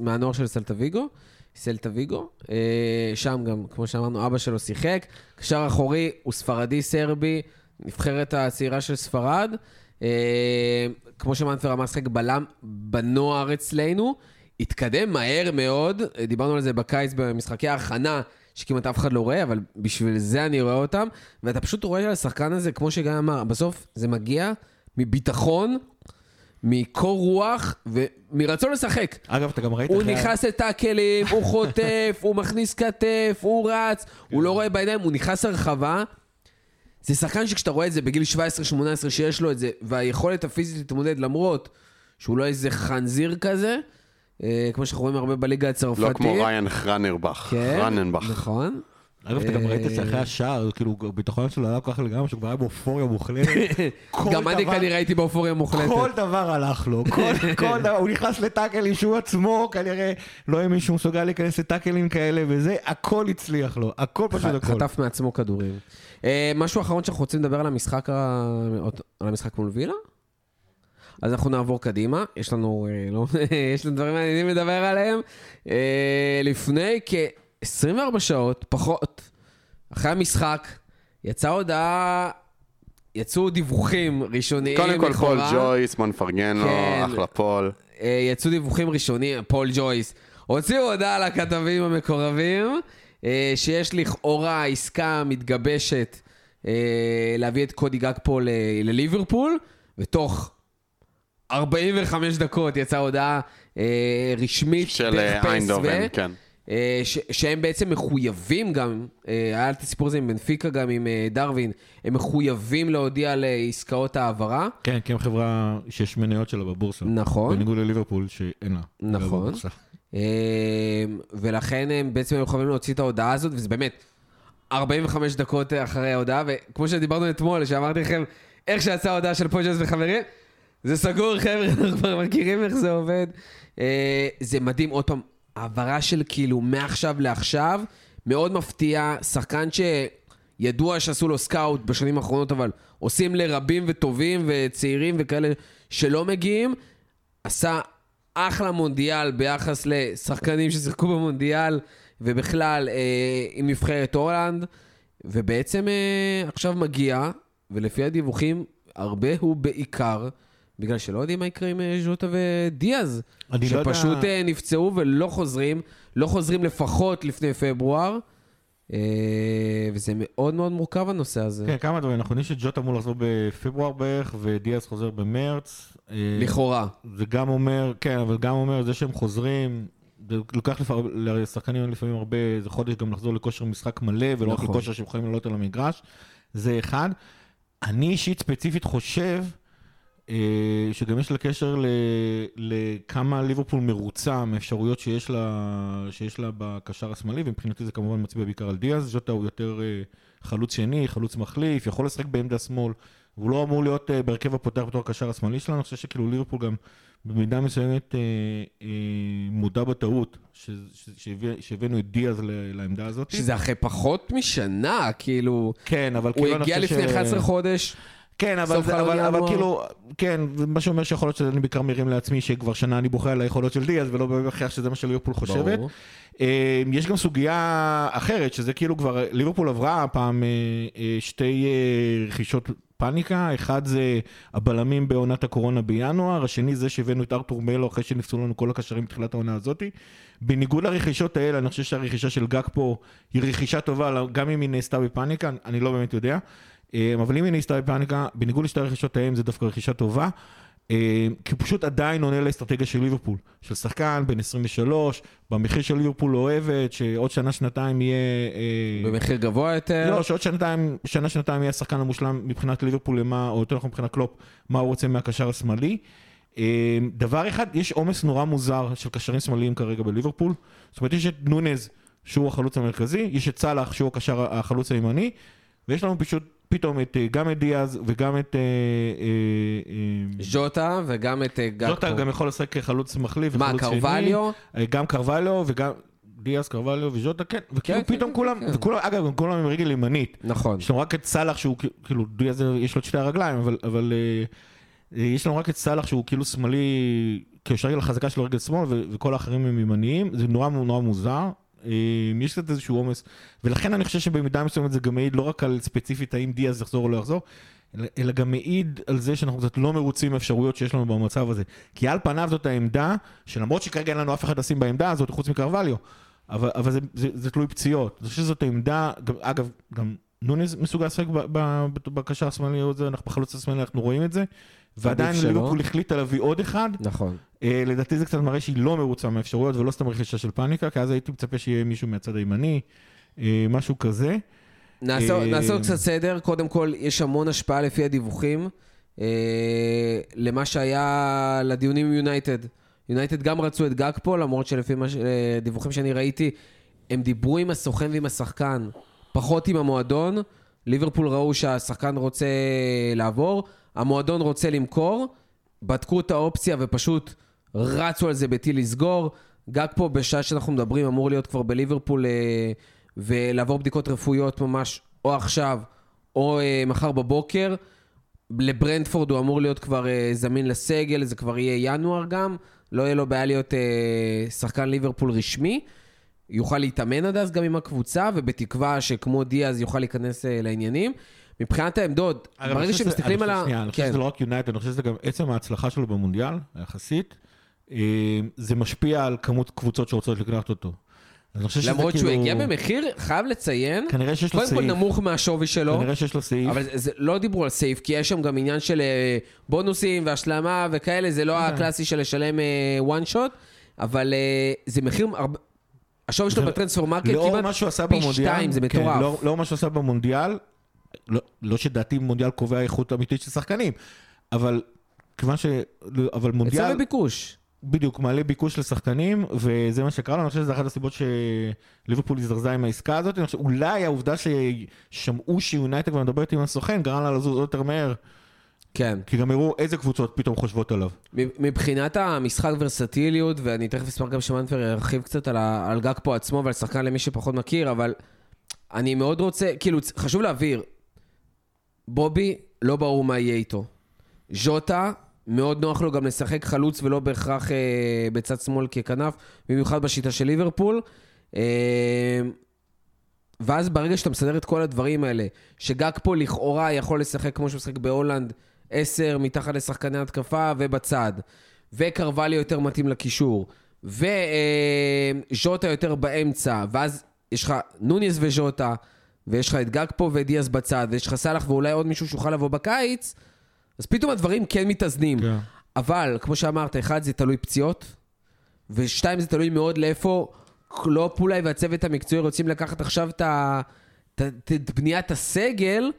מהנוער של סלטה ויגו. סלטה ויגו, אה, שם גם, כמו שאמרנו, אבא שלו שיחק. קשר אחורי הוא ספרדי-סרבי, נבחרת הצעירה של ספרד. אה, כמו שמנטבר אמר, שחק בלם בנוער אצלנו. התקדם מהר מאוד, דיברנו על זה בקיץ במשחקי ההכנה, שכמעט אף אחד לא רואה, אבל בשביל זה אני רואה אותם. ואתה פשוט רואה על השחקן הזה, כמו שגיא אמר, בסוף זה מגיע מביטחון, מקור רוח ומרצון לשחק. אגב, אתה גם ראית... הוא אחרי נכנס לטאקלים, הוא חוטף, הוא מכניס כתף, הוא רץ, הוא לא רואה בעיניים, הוא נכנס לרחבה. זה שחקן שכשאתה רואה את זה בגיל 17-18 שיש לו את זה, והיכולת הפיזית להתמודד למרות שהוא לא איזה חנזיר כזה, אה, כמו שאנחנו רואים הרבה בליגה הצרפתית. לא כמו ריין חרנרבך, כן, חרננבך. נכון. אגב, אתה גם ראית את זה אחרי אה, השער, כאילו, הביטחון שלו עלה כל כך לגמרי, שהוא כבר היה באופוריה מוחלטת. גם אני כנראה הייתי באופוריה מוחלטת. כל דבר הלך לו, כל, דבר, הוא נכנס לטאקלים שהוא עצמו, כנראה לא יהיה מישהו מסוגל להיכנס לטאקלים כאלה וזה, הכל הצליח לו, הכל פשוט הכל. חטף מעצמו כדורים. אה, משהו אחרון שאנחנו רוצים לדבר על המשחק, על המשחק מול וילה? אז אנחנו נעבור קדימה, יש לנו, אה, לא, יש לנו דברים מעניינים לדבר עליהם. לפני כ-24 שעות, פחות, אחרי המשחק, יצאה הודעה, יצאו דיווחים ראשוניים קודם כל פול. ג'ויס, בוא נפרגן לו, כן. אחלה פול. אה, יצאו דיווחים ראשונים, פול ג'ויס, הוציאו הודעה לכתבים המקורבים, אה, שיש לכאורה עסקה מתגבשת אה, להביא את קודי גאקפו לליברפול, ותוך 45 דקות יצאה הודעה רשמית של איינדהובן, כן. אה, ש- שהם בעצם מחויבים גם, אה, היה את הסיפור הזה עם בנפיקה גם עם אה, דרווין, הם מחויבים להודיע על אה, עסקאות העברה. כן, כי הם חברה שיש מניות שלה בבורסה. נכון. בניגוד לליברפול שאין לה. נכון. אמ, ולכן הם בעצם חייבים להוציא את ההודעה הזאת, וזה באמת 45 דקות אחרי ההודעה, וכמו שדיברנו אתמול, שאמרתי לכם, איך שיצאה ההודעה של פוג'ס וחברים, זה סגור, חבר'ה, אנחנו כבר מכירים איך זה עובד. זה מדהים, עוד פעם, העברה של כאילו מעכשיו לעכשיו, מאוד מפתיע, שחקן שידוע שעשו לו סקאוט בשנים האחרונות, אבל עושים לרבים וטובים וצעירים וכאלה שלא מגיעים, עשה אחלה מונדיאל ביחס לשחקנים ששיחקו במונדיאל, ובכלל אה, עם נבחרת הולנד, ובעצם אה, עכשיו מגיע, ולפי הדיווחים, הרבה הוא בעיקר, בגלל שלא יודעים מה יקרה עם אה, ז'וטה ודיאז, אני לא יודע- שפשוט אה, נפצעו ולא חוזרים, לא חוזרים לפחות לפני פברואר, אה, וזה מאוד מאוד מורכב הנושא הזה. כן, כמה דברים, אנחנו יודעים שג'וטה אמור לחזור בפברואר בערך, ודיאז חוזר במרץ. לכאורה. זה גם אומר, כן, אבל גם אומר, זה שהם חוזרים, זה לוקח לפ... לשחקנים לפעמים הרבה, זה חודש גם לחזור לכושר משחק מלא, ולא רק נכון. לכושר שהם יכולים לעלות על המגרש, זה אחד. אני אישית ספציפית חושב, שגם יש לה קשר ל... לכמה ליברפול מרוצה מהאפשרויות שיש לה, שיש לה בקשר השמאלי, ומבחינתי זה כמובן מצביע בעיקר על דיאז, ז'וטה הוא יותר אה, חלוץ שני, חלוץ מחליף, יכול לשחק בעמדה שמאל, והוא לא אמור להיות אה, בהרכב הפותח בתור הקשר השמאלי שלנו, אני חושב שכאילו ליברפול גם במידה מסוימת אה, אה, מודה בטעות שהבאנו את דיאז לעמדה הזאת. שזה אחרי פחות משנה, כאילו, כן, אבל הוא כאילו הגיע לפני ש- 11 חודש, כן, אבל, זה, אבל, אבל. כאילו, כן, מה שאומר שיכול להיות שאני בעיקר מרים לעצמי שכבר שנה אני בוכה על היכולות של דיאז ולא בהכרח שזה מה שליברפול חושבת. ברור. אה, יש גם סוגיה אחרת, שזה כאילו כבר, ליברפול עברה פעם אה, אה, שתי אה, רכישות פאניקה, אחד זה הבלמים בעונת הקורונה בינואר, השני זה שהבאנו את ארתור מלו אחרי שנפסו לנו כל הקשרים בתחילת העונה הזאתי. בניגוד לרכישות האלה, אני חושב שהרכישה של גג פה היא רכישה טובה, גם אם היא נעשתה בפאניקה, אני לא באמת יודע. אה, אבל אם היא נעשתה בפאניקה, בניגוד לשתי הרכישות ההם זה דווקא רכישה טובה. אה, כי הוא פשוט עדיין עונה לאסטרטגיה של ליברפול, של שחקן בן 23, במחיר של ליברפול אוהבת, שעוד שנה שנתיים יהיה... אה, במחיר גבוה יותר. לא, שעוד שנתיים, שנה שנתיים יהיה השחקן המושלם מבחינת ליברפול למה, או יותר נכון מבחינת קלופ, מה הוא רוצה מהקשר השמאלי. דבר אחד, יש עומס נורא מוזר של קשרים שמאליים כרגע בליברפול. זאת אומרת, יש את נונז, שהוא החלוץ המרכזי, יש את סאלח, שהוא הקשר, החלוץ הימני, ויש לנו פשוט פתאום את, אה, גם את דיאז וגם את... אה, אה, ז'וטה וגם את גקפו. ז'וטה גם יכול לשחק כחלוץ מחליף מה. קרווליו? גם קרווליו וגם דיאז, קרווליו וז'וטה, כן. וכאילו כן, פתאום כן, כולם, כן. וכולם, אגב, גם כולם עם רגל ימנית. נכון. יש לנו רק את סאלח שהוא כאילו, דיאז יש לו את שתי הרגליים, אבל, אבל יש לנו רק את סאלח שהוא כאילו שמאלי, כאילו שהרגל החזקה שלו רגל שמאל, ו- וכל האחרים הם ימניים, זה נורא נורא מוזר. יש קצת איזשהו עומס, ולכן אני חושב שבמידה מסוימת זה גם מעיד לא רק על ספציפית האם דיאז יחזור או לא יחזור, אלא, גם מעיד על זה שאנחנו קצת לא מרוצים מהאפשרויות שיש לנו במצב הזה. כי על פניו זאת העמדה, שלמרות שכרגע אין לנו אף אחד לשים בעמדה הזאת, חוץ מקרווליו, אבל, אבל זה, זה, זה תלוי פציעות. אני חושב שזאת העמדה, גם, אגב, גם נונז מסוגל לשחק בקשר השמאלי, זה, אנחנו בחלוץ השמאלי, אנחנו רואים את זה, ועדיין. ליברפול החליטה להביא עוד אחד. נכון. אה, לדעתי זה קצת מראה שהיא לא מרוצה מהאפשרויות, ולא סתם רכישה של פניקה, כי אז הייתי מצפה שיהיה מישהו מהצד הימני, אה, משהו כזה. נעשה אה, נעשה קצת סדר. קודם כל, יש המון השפעה לפי הדיווחים אה, למה שהיה לדיונים עם יונייטד. יונייטד גם רצו את גג פה, למרות שלפי ש- אה, דיווחים שאני ראיתי, הם דיברו עם הסוכן ועם השחקן, פחות עם המועדון. ליברפול ראו שהשחקן רוצה לעבור, המועדון רוצה למכור, בדקו את האופציה ופשוט רצו על זה בטיל לסגור. גג פה, בשעה שאנחנו מדברים, אמור להיות כבר בליברפול אה, ולעבור בדיקות רפואיות ממש או עכשיו או אה, מחר בבוקר. לברנדפורד הוא אמור להיות כבר אה, זמין לסגל, זה כבר יהיה ינואר גם, לא יהיה לו בעיה להיות שחקן ליברפול רשמי. יוכל להתאמן עד אז גם עם הקבוצה, ובתקווה שכמו דיאז יוכל להיכנס לעניינים. מבחינת העמדות, ברגע שמסתכלים על ה... שנייה, אני חושב כן. שזה לא רק יונייטד, אני חושב שזה גם עצם ההצלחה שלו במונדיאל, יחסית. אה, זה משפיע על כמות קבוצות שרוצות לקנות אותו. למרות שהוא כאילו- הגיע במחיר, חייב לציין, כנראה שיש לו קודם כל סעיף. נמוך מהשווי שלו. כנראה שיש לו סעיף. אבל זה, זה, לא דיברו על סייף, כי יש שם גם עניין של אה, בונוסים והשלמה וכאלה, זה לא כן. הקלאסי של לשלם one shot, אבל אה, זה מחיר, הרבה... השווי שלו זה- ב Transfermarkt לאור כמעט פי שתיים, זה כן, מטורף. לאור מה שהוא עשה במונדיאל, לא- לא שדעתי מונדיאל קובע איכות אמיתית של שחקנים, אבל כיוון ש... אבל היצע מונדיאל, וביקוש. בדיוק, מעלה ביקוש לשחקנים, וזה מה שקרה לו, אני חושב שזו אחת הסיבות שליברפול הזדרזה עם העסקה הזאת, אני חושב, אולי העובדה ששמעו שיונייטד כבר מדברת עם הסוכן, גרם לה לזוז עוד יותר מהר, כן. כי גם הראו איזה קבוצות פתאום חושבות עליו. מבחינת המשחק ורסטיליות, ואני תכף אשמח גם שמנפר ירחיב קצת על, ה- על גג פה עצמו ועל שחקן למי שפחות מכיר, אבל אני מאוד רוצה, כאילו, חשוב להבהיר, בובי, לא ברור מה יהיה איתו. ז'וטה, מאוד נוח לו גם לשחק חלוץ ולא בהכרח אה, בצד שמאל ככנף, במיוחד בשיטה של ליברפול. אה, ואז ברגע שאתה מסדר את כל הדברים האלה, שגג פה לכאורה יכול לשחק כמו שהוא משחק בהולנד, 10 מתחת לשחקני התקפה ובצד, וקרווליו יותר מתאים לקישור, וז'וטה יותר באמצע, ואז יש לך נוניס וז'וטה, ויש לך את גג פה ודיאס בצד, ויש לך סאלח ואולי עוד מישהו שיוכל לבוא בקיץ, אז פתאום הדברים כן מתאזנים. כן. אבל, כמו שאמרת, אחד, זה תלוי פציעות, ושתיים, זה תלוי מאוד לאיפה קלופ אולי והצוות המקצועי רוצים לקחת עכשיו את, ה... את, את, בניית הסגל,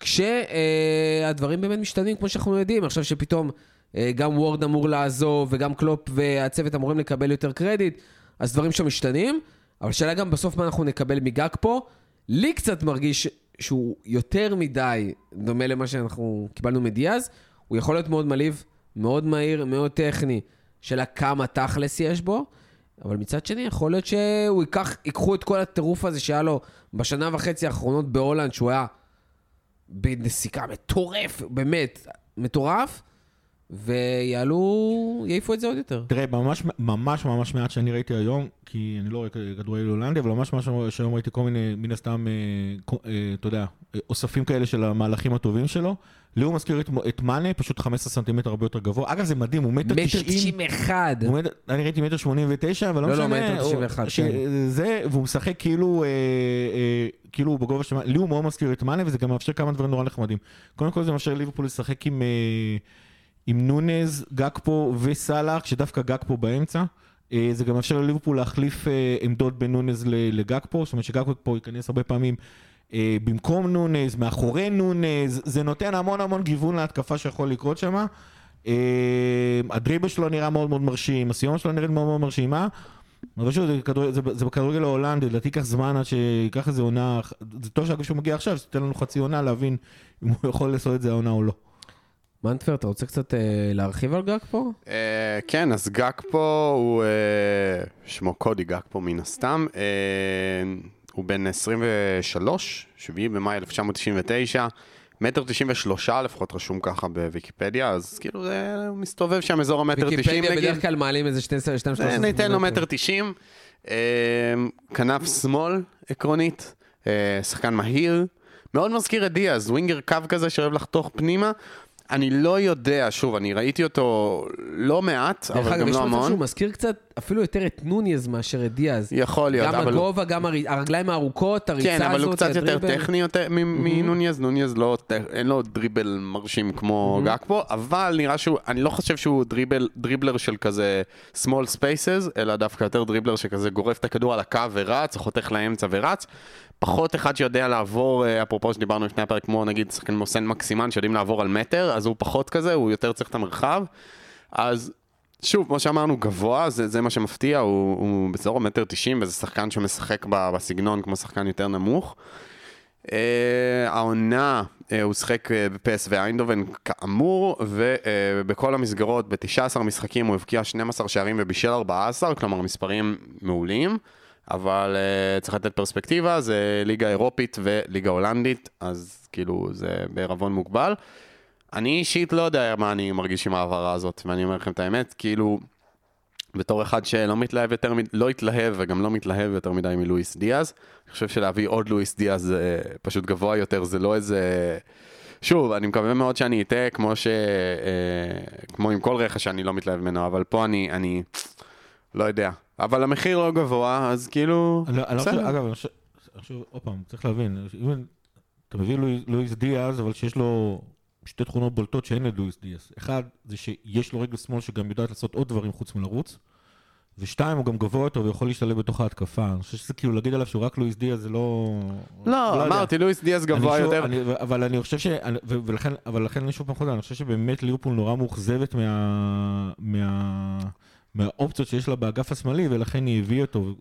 כשהדברים באמת משתנים, כמו שאנחנו יודעים. עכשיו שפתאום אה, גם וורד אמור לעזוב, וגם קלופ והצוות אמורים לקבל יותר קרדיט, אז דברים שם משתנים. אבל שאלה גם בסוף מה אנחנו נקבל מגאקפו. לי קצת מרגיש שהוא יותר מדי דומה למה שאנחנו קיבלנו מדיאז. הוא יכול להיות מאוד מלהיב, מאוד מהיר, מאוד טכני. שאלה כמה תכלס יש בו, אבל מצד שני, יכול להיות שהוא ייקח, ייקחו את כל הטירוף הזה שהיה לו בשנה וחצי האחרונות בהולנד, שהוא היה בנסיקה מטורף, באמת, מטורף, ויעלו, יעיפו את זה עוד יותר. תראה, ממש ממש ממש מעט שאני ראיתי היום, כי אני לא רואה כדורגל הולנדי, אבל ממש ממש שהיום ראיתי כל מיני, מן הסתם, אה, אה, אתה יודע, אה, אוספים כאלה של המהלכים הטובים שלו. לי הוא מזכיר את, את מאנה, פשוט 15 סנטימטר הרבה יותר גבוה. אגב, זה מדהים, הוא מטר מטר 90. תשעים אחד. הוא מטר- אני ראיתי מטר 89, אבל לא לא, לא, משנה. מטר הוא- 91, ש- כן. זה, והוא משחק כאילו, אה, אה, כאילו הוא בגובה של מאנה. לי הוא מאוד מזכיר את מאנה, וזה גם מאפשר כמה דברים נורא נחמדים. קודם כל זה מאפשר לליברפול לשחק עם, אה, עם נונז, גקפו וסאלח, שדווקא גקפו באמצע. אה, זה גם מאפשר לליברפול להחליף אה, עמדות בין נונז לגקפו, זאת אומרת שגקפו ייכנס הרבה פעמים אה, במקום נונז, מאחורי נונז, זה נותן המון המון גיוון להתקפה שיכול לקרות שם. הדריבל שלו נראה מאוד מאוד מרשים, הסיום שלו נראית מאוד מאוד מרשימה. אבל שוב, זה בכדורגל ההולנדי, לדעתי ייקח זמן עד שייקח איזה עונה, זה טוב שאגב שהוא מגיע עכשיו, שתיתן לנו חצי עונה להבין אם הוא יכול לעשות את זה העונה או לא. מנטבר, אתה רוצה קצת אה, להרחיב על גג פה? אה, כן, אז גג פה הוא, אה, שמו קודי גג פה מן הסתם, אה, הוא בן 23, 7 במאי 1999, מטר 93 לפחות רשום ככה בוויקיפדיה, אז כאילו זה הוא מסתובב שם אזור המטר 90 ויקיפדיה נגיד. בדרך כלל מעלים איזה 12, 12, אה, ניתן לו מטר 90, אה, כנף שמאל עקרונית, אה, שחקן מהיר, מאוד מזכיר את דיאז, ווינגר קו כזה שאוהב לחתוך פנימה. אני לא יודע, שוב, אני ראיתי אותו לא מעט, דרך אבל אגב, גם יש לא מצב המון. שהוא מזכיר קצת אפילו יותר את נוניז מאשר את דיאז. יכול להיות, גם אבל... הגובה, גם הר- הרגליים הארוכות, הריצה הזאת, כן, אבל הוא קצת יותר הדריבל. טכני יותר מנוניז, נוניז לא, אין לו דריבל מרשים כמו גאקפו, אבל נראה שהוא, אני לא חושב שהוא דריבל, דריבלר של כזה small spaces, אלא דווקא יותר דריבלר שכזה גורף את הכדור על הקו ורץ, או חותך לאמצע ורץ. פחות אחד שיודע לעבור, אה, אפרופו שדיברנו לפני הפרק, כמו נגיד שחקן כמו סן מקסימן, שיודעים לעבור על מטר, אז הוא פחות כזה, הוא יותר צריך את המרחב. אז שוב, כמו שאמרנו, גבוה, זה, זה מה שמפתיע, הוא, הוא באזור המטר 90, וזה שחקן שמשחק בסגנון כמו שחקן יותר נמוך. Uh, העונה, uh, הוא שיחק uh, בפס ואיינדובן כאמור, ובכל המסגרות, ב-19 משחקים הוא הבקיע 12 שערים ובישל 14, כלומר מספרים מעולים, אבל uh, צריך לתת פרספקטיבה, זה ליגה אירופית וליגה הולנדית, אז כאילו זה בערבון מוגבל. אני אישית לא יודע מה אני מרגיש עם ההעברה הזאת, ואני אומר לכם את האמת, כאילו, בתור אחד שלא מתלהב יותר, לא התלהב וגם לא מתלהב יותר מדי מלואיס דיאז, אני חושב שלהביא עוד לואיס דיאז זה פשוט גבוה יותר, זה לא איזה... שוב, אני מקווה מאוד שאני אטעה, כמו ש... אה, כמו עם כל רכש שאני לא מתלהב ממנו, אבל פה אני... אני... לא יודע. אבל המחיר לא גבוה, אז כאילו... אני לא- אני לא חושב. אגב, אני חושב, חושב, עוד פעם, צריך להבין, אם אתה מביא לואי- לואיס דיאז, אבל שיש לו שתי תכונות בולטות שאין ללואיס דיאז. אחד, זה שיש לו רגל שמאל שגם יודעת לעשות עוד דברים חוץ מלרוץ. ושתיים, הוא גם גבוה יותר ויכול להשתלב בתוך ההתקפה. אני חושב שזה כאילו להגיד עליו שהוא רק לואיס דיאז זה לא... לא, יודע. אמרתי, לואיס דיאז גבוה יותר. אני, אבל אני חושב ש... ולכן, אבל לכן אני שוב פעם חוזר, אני חושב שבאמת ליברפול נורא מאוכזבת מה, מה, מהאופציות שיש לה באגף השמאלי, ולכן היא הביאה אותו.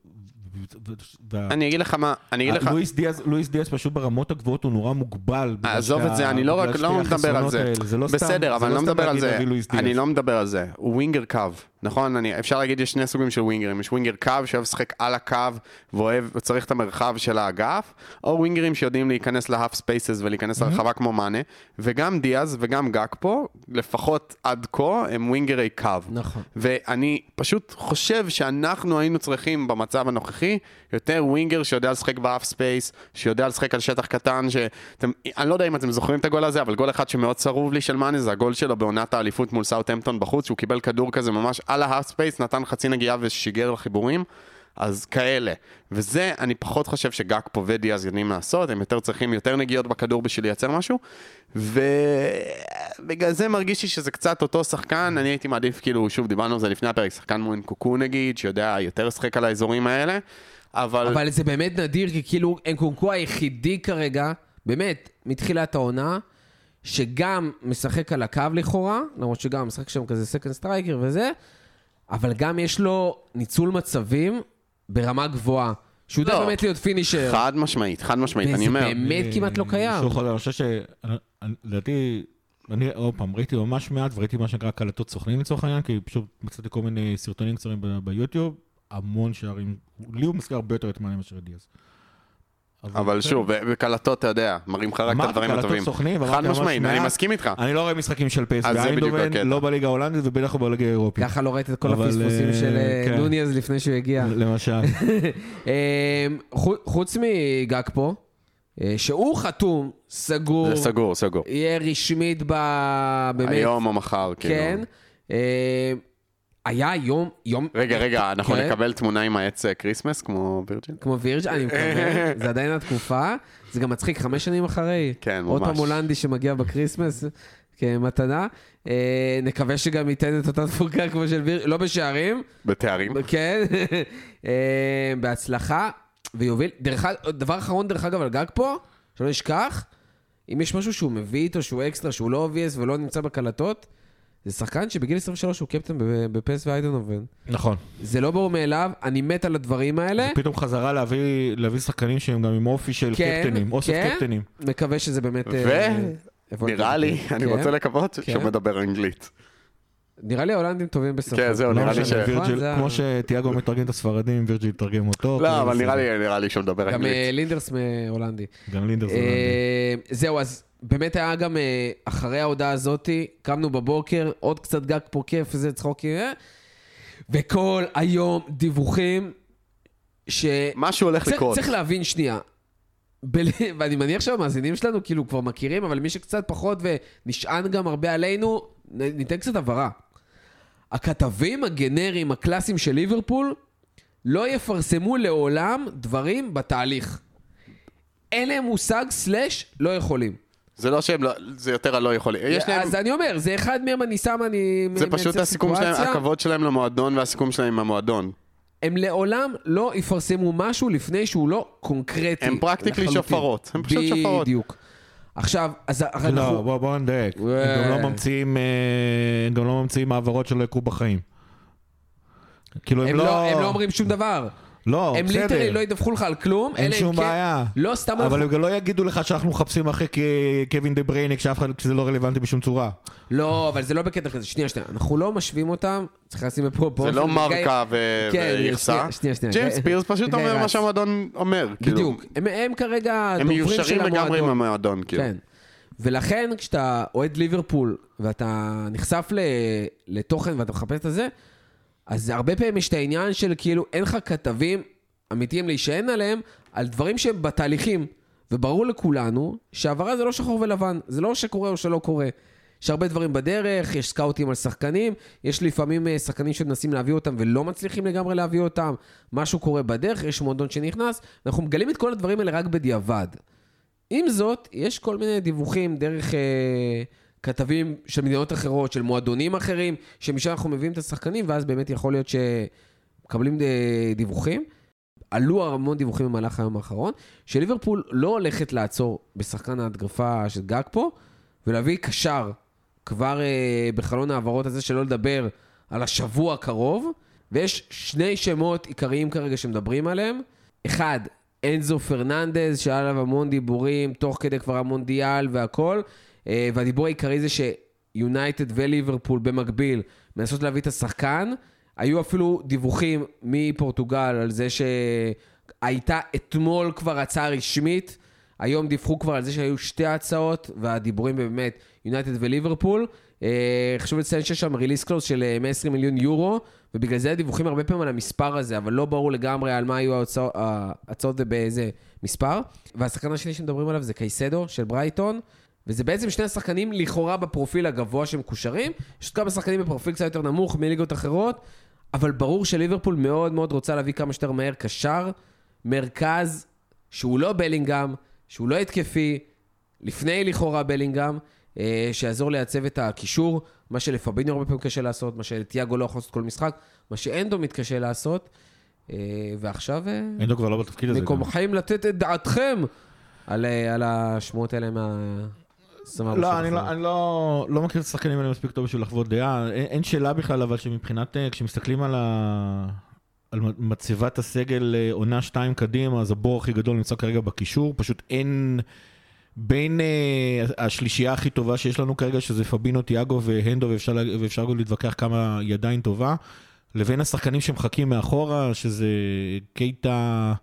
אני אגיד לך מה, אני אגיד לך... לואיס דיאז, לואיס דיאז פשוט ברמות הגבוהות הוא נורא מוגבל. עזוב את זה, אני לא רק, לא מדבר על זה. לא בסדר, אבל אני לא סתם מדבר על זה. אני לא מדבר על זה. הוא winger קו, נכון? אני, אפשר להגיד יש שני סוגים של ווינגרים. יש winger קו שאוהב לשחק על הקו ואוהב, וצריך את המרחב של האגף, או ווינגרים שיודעים להיכנס ל half spaces ולהיכנס לרחבה כמו מאנה, וגם דיאז וגם גאקפו, לפחות עד כה, הם ווינגרי קו. נכון. ואני פשוט חושב שאנחנו היינו צריכים במצב הנוכחי יותר winger שיודע לשחק ב half space, שיודע לשחק על שטח קטן, שאתם, אני לא יודע אם אתם זוכרים את הגול הזה, אבל גול אחד שמאוד צרוב לי של מאנה זה הגול שלו בעונת האליפות מול סאוטהמפטון בחוץ, שהוא קיבל כדור כזה ממש על half space, נתן חצי נגיעה ושיגר לחיבורים. אז כאלה. וזה, אני פחות חושב שגאקפו ודיאז יודעים לעשות, הם יותר צריכים יותר נגיעות בכדור בשביל לייצר משהו. ובגלל זה מרגיש לי שזה קצת אותו שחקן, אני הייתי מעדיף, כאילו, שוב, דיברנו על זה לפני הפרק, שחקן כמו אנקונקו נגיד, שיודע יותר לשחק על האזורים האלה, אבל... אבל זה באמת נדיר, כי כאילו אנקונקו היחידי כרגע, באמת, מתחילת העונה, שגם משחק על הקו לכאורה, למרות שגם משחק שם כזה second striker וזה, אבל גם יש לו ניצול מצבים ברמה גבוהה. שהוא יודע לא. באמת להיות finisher. חד משמעית, חד משמעית, אני וזה אומר. באמת כמעט לא קיים. אני חושב ש... לדעתי, אני עוד פעם, ראיתי ממש מעט וראיתי מה שנקרא קלטות סוכנים לצורך העניין, כי פשוט מצאתי כל מיני סרטונים קצרים ביוטיוב, המון שערים. לי הוא מזכיר הרבה יותר את מאנה מאשר דיאז. אבל שוב, בקלטות, אתה יודע, מראים לך רק את אמרתי, הדברים קלטות הטובים. סוכנים, חד אמרתי ממש משמעית, אני. מסכים איתך. אני לא רואה משחקים של פייס אז זה בדיוק באיינדובן, הקטע. לא בליגה ההולנדית ובטח לא בליגה האירופית. ככה לא ראית את כל הפספוסים אה, של אה, כן. נוניז לפני שהוא הגיע. למשל. חו- חוץ מגג פה, אה, שהוא חתום, סגור, זה סגור, סגור. יהיה רשמית ב... היום או מחר, כאילו. כן. היה יום, יום... רגע, רגע, אנחנו כן. נקבל תמונה עם העץ אה, Christmas כמו וירג'יל? כמו וירג', אני מקווה, זה עדיין התקופה. זה גם מצחיק, חמש שנים אחרי. כן, עוד ממש. פעם הולנדי שמגיע ב Christmas כמתנה. אה, נקווה שגם ייתן את אותה תפוקה כמו של וירג', לא בשערים, בתארים. כן. אה, בהצלחה, ויוביל. דרך אגב, דבר אחרון, דרך אגב, על גאקפו, שלא נשכח, אם יש משהו שהוא מביא איתו, שהוא אקסטרה, שהוא לא obvious ולא נמצא בקלטות, זה שחקן שבגיל 23 הוא קפטן בפס ואיידנובן. נכון. זה לא ברור מאליו, אני מת על הדברים האלה. פתאום חזרה להביא, להביא שחקנים שהם גם עם אופי של כן, קפטנים, אוסף כן. קפטנים. מקווה שזה באמת... ו- אה, נראה לי. אני כן. רוצה לקוות כן. שהוא מדבר אנגלית. נראה לי ההולנדים טובים בשפה. כן, זהו, לא נראה לי ש- נכון, זה כמו שתיאגו מתרגם את הספרדים, וירג'יל יתרגם אותו. לא, הכל אבל נראה. לי נראה לי שהוא מדבר גם אנגלית. אה, לינדרס מהולנדי. גם לינדרס הולנדי. אה, זהו, אז באמת היה גם אה, אחרי ההודעה הזאתי, קמנו בבוקר, עוד קצת גג פה כיף, איזה צחוקים, אה? וכל היום דיווחים ש... משהו הולך צריך- לקרות. צריך להבין שנייה. בל... ואני מניח שהמאזינים שלנו כאילו כבר מכירים, אבל מי שקצת פחות ונשען גם הרבה עלינו, ניתן קצת הבהרה. הכתבים הגנריים הקלאסיים של ליברפול לא יפרסמו לעולם דברים בתהליך. אין להם מושג סלאש לא יכולים. זה לא שהם לא, זה יותר הלא יכולים. יש להם, אז אני אומר, זה אחד מהם אני שם, אני זה פשוט הסיכום שלהם, סיטואציה. הכבוד שלהם למועדון והסיכום שלהם עם המועדון. הם לעולם לא יפרסמו משהו לפני שהוא לא קונקרטי. הם practically לחלוטין. שופרות, הם פשוט שופרות. בדיוק. עכשיו, אז הרי לא, אנחנו... בוא בוא נדייק. הם. גם לא ממציאים, אה, הם גם לא ממציאים העברות שלא יקרו בחיים. כאילו הם הם לא... לא, הם לא אומרים שום דבר. לא, הם בסדר. ליטרלי לא ידווחו לך על כלום, אין אלא אם שום כן- בעיה. לא סתם אבל אנחנו... הם גם לא יגידו לך שאנחנו מחפשים אחרי קווין דה בריינה כשאף אחד, כשזה לא רלוונטי בשום צורה. לא, אבל זה לא בקטע כזה. שנייה, שנייה. אנחנו לא משווים אותם, צריך לשים לפה... זה לא מרקה ו- כן, ויחסה. שנייה, שנייה. ג'יימס פירס פשוט גיא אומר מה. שהמועדון אומר. כאילו. בדיוק. הם- הם כרגע הם דוברים של מיושרים לגמרי עם המועדון. כאילו. כן. ולכן כשאתה אוהד ליברפול ואתה נחשף ל... לתוכן ואתה מחפש את זה, אז הרבה פעמים יש את העניין של כאילו אין לך כתבים אמיתיים להישען עליהם על דברים שהם בתהליכים. וברור לכולנו שהעברה זה לא שחור ולבן, זה לא שקורה או שלא קורה. יש הרבה דברים בדרך, יש סקאוטים על שחקנים, יש לפעמים אה, שחקנים שמנסים להביא אותם ולא מצליחים לגמרי להביא אותם, משהו קורה בדרך, יש מועדון שנכנס, אנחנו מגלים את כל הדברים האלה רק בדיעבד. עם זאת, יש כל מיני דיווחים דרך אה, כתבים של מדינות אחרות, של מועדונים אחרים, שמשם אנחנו מביאים את השחקנים, ואז באמת יכול להיות שמקבלים אה, דיווחים. עלו המון דיווחים במהלך היום האחרון, שליברפול לא הולכת לעצור בשחקן ההתקפה של גג פה, ולהביא קשר כבר אה, בחלון ההעברות הזה, שלא לדבר על השבוע הקרוב, ויש שני שמות עיקריים כרגע שמדברים עליהם. אחד, אנזו פרננדז, שהיה עליו המון דיבורים, תוך כדי כבר המונדיאל והכל, והדיבור העיקרי זה שיונייטד וליברפול במקביל מנסות להביא את השחקן. היו אפילו דיווחים מפורטוגל על זה שהייתה אתמול כבר הצעה רשמית, היום דיווחו כבר על זה שהיו שתי הצעות, והדיבורים באמת, יונייטד וליברפול. אה, חשוב לציין שיש שם ריליס קלוס של אה, 120 מיליון יורו, ובגלל זה הדיווחים הרבה פעמים על המספר הזה, אבל לא ברור לגמרי על מה היו ההצעות ובאיזה מספר. והשחקן השני שמדברים עליו זה קייסדו של ברייטון. וזה בעצם שני השחקנים לכאורה בפרופיל הגבוה שמקושרים. יש כמה שחקנים בפרופיל קצת יותר נמוך מליגות אחרות, אבל ברור שליברפול מאוד מאוד רוצה להביא כמה שיותר מהר קשר, מרכז, שהוא לא בלינגהם, שהוא לא התקפי, לפני לכאורה בלינגהם, אה, שיעזור לייצב את הקישור, מה שלפביניו הרבה פעמים קשה לעשות, מה שתיאגו לא יכול לעשות כל משחק, מה שאנדו מתקשה לעשות. אה, ועכשיו אה, אנדו כבר לא בתפקיד הזה. מקומכם לתת את דעתכם על, על השמועות האלה מה... 24 לא, אני, לא. אני לא, לא מכיר את השחקנים האלה מספיק טוב בשביל לחוות דעה. אין, אין שאלה בכלל, אבל שמבחינת, אה, כשמסתכלים על, ה, על מצבת הסגל אה, עונה שתיים קדימה, אז הבור הכי גדול נמצא כרגע בקישור. פשוט אין... בין uh, השלישייה הכי טובה שיש לנו כרגע, שזה פבינו, תיאגו והנדו, ואפשר, ואפשר גם להתווכח כמה היא עדיין טובה, לבין השחקנים שמחכים מאחורה, שזה קייטה,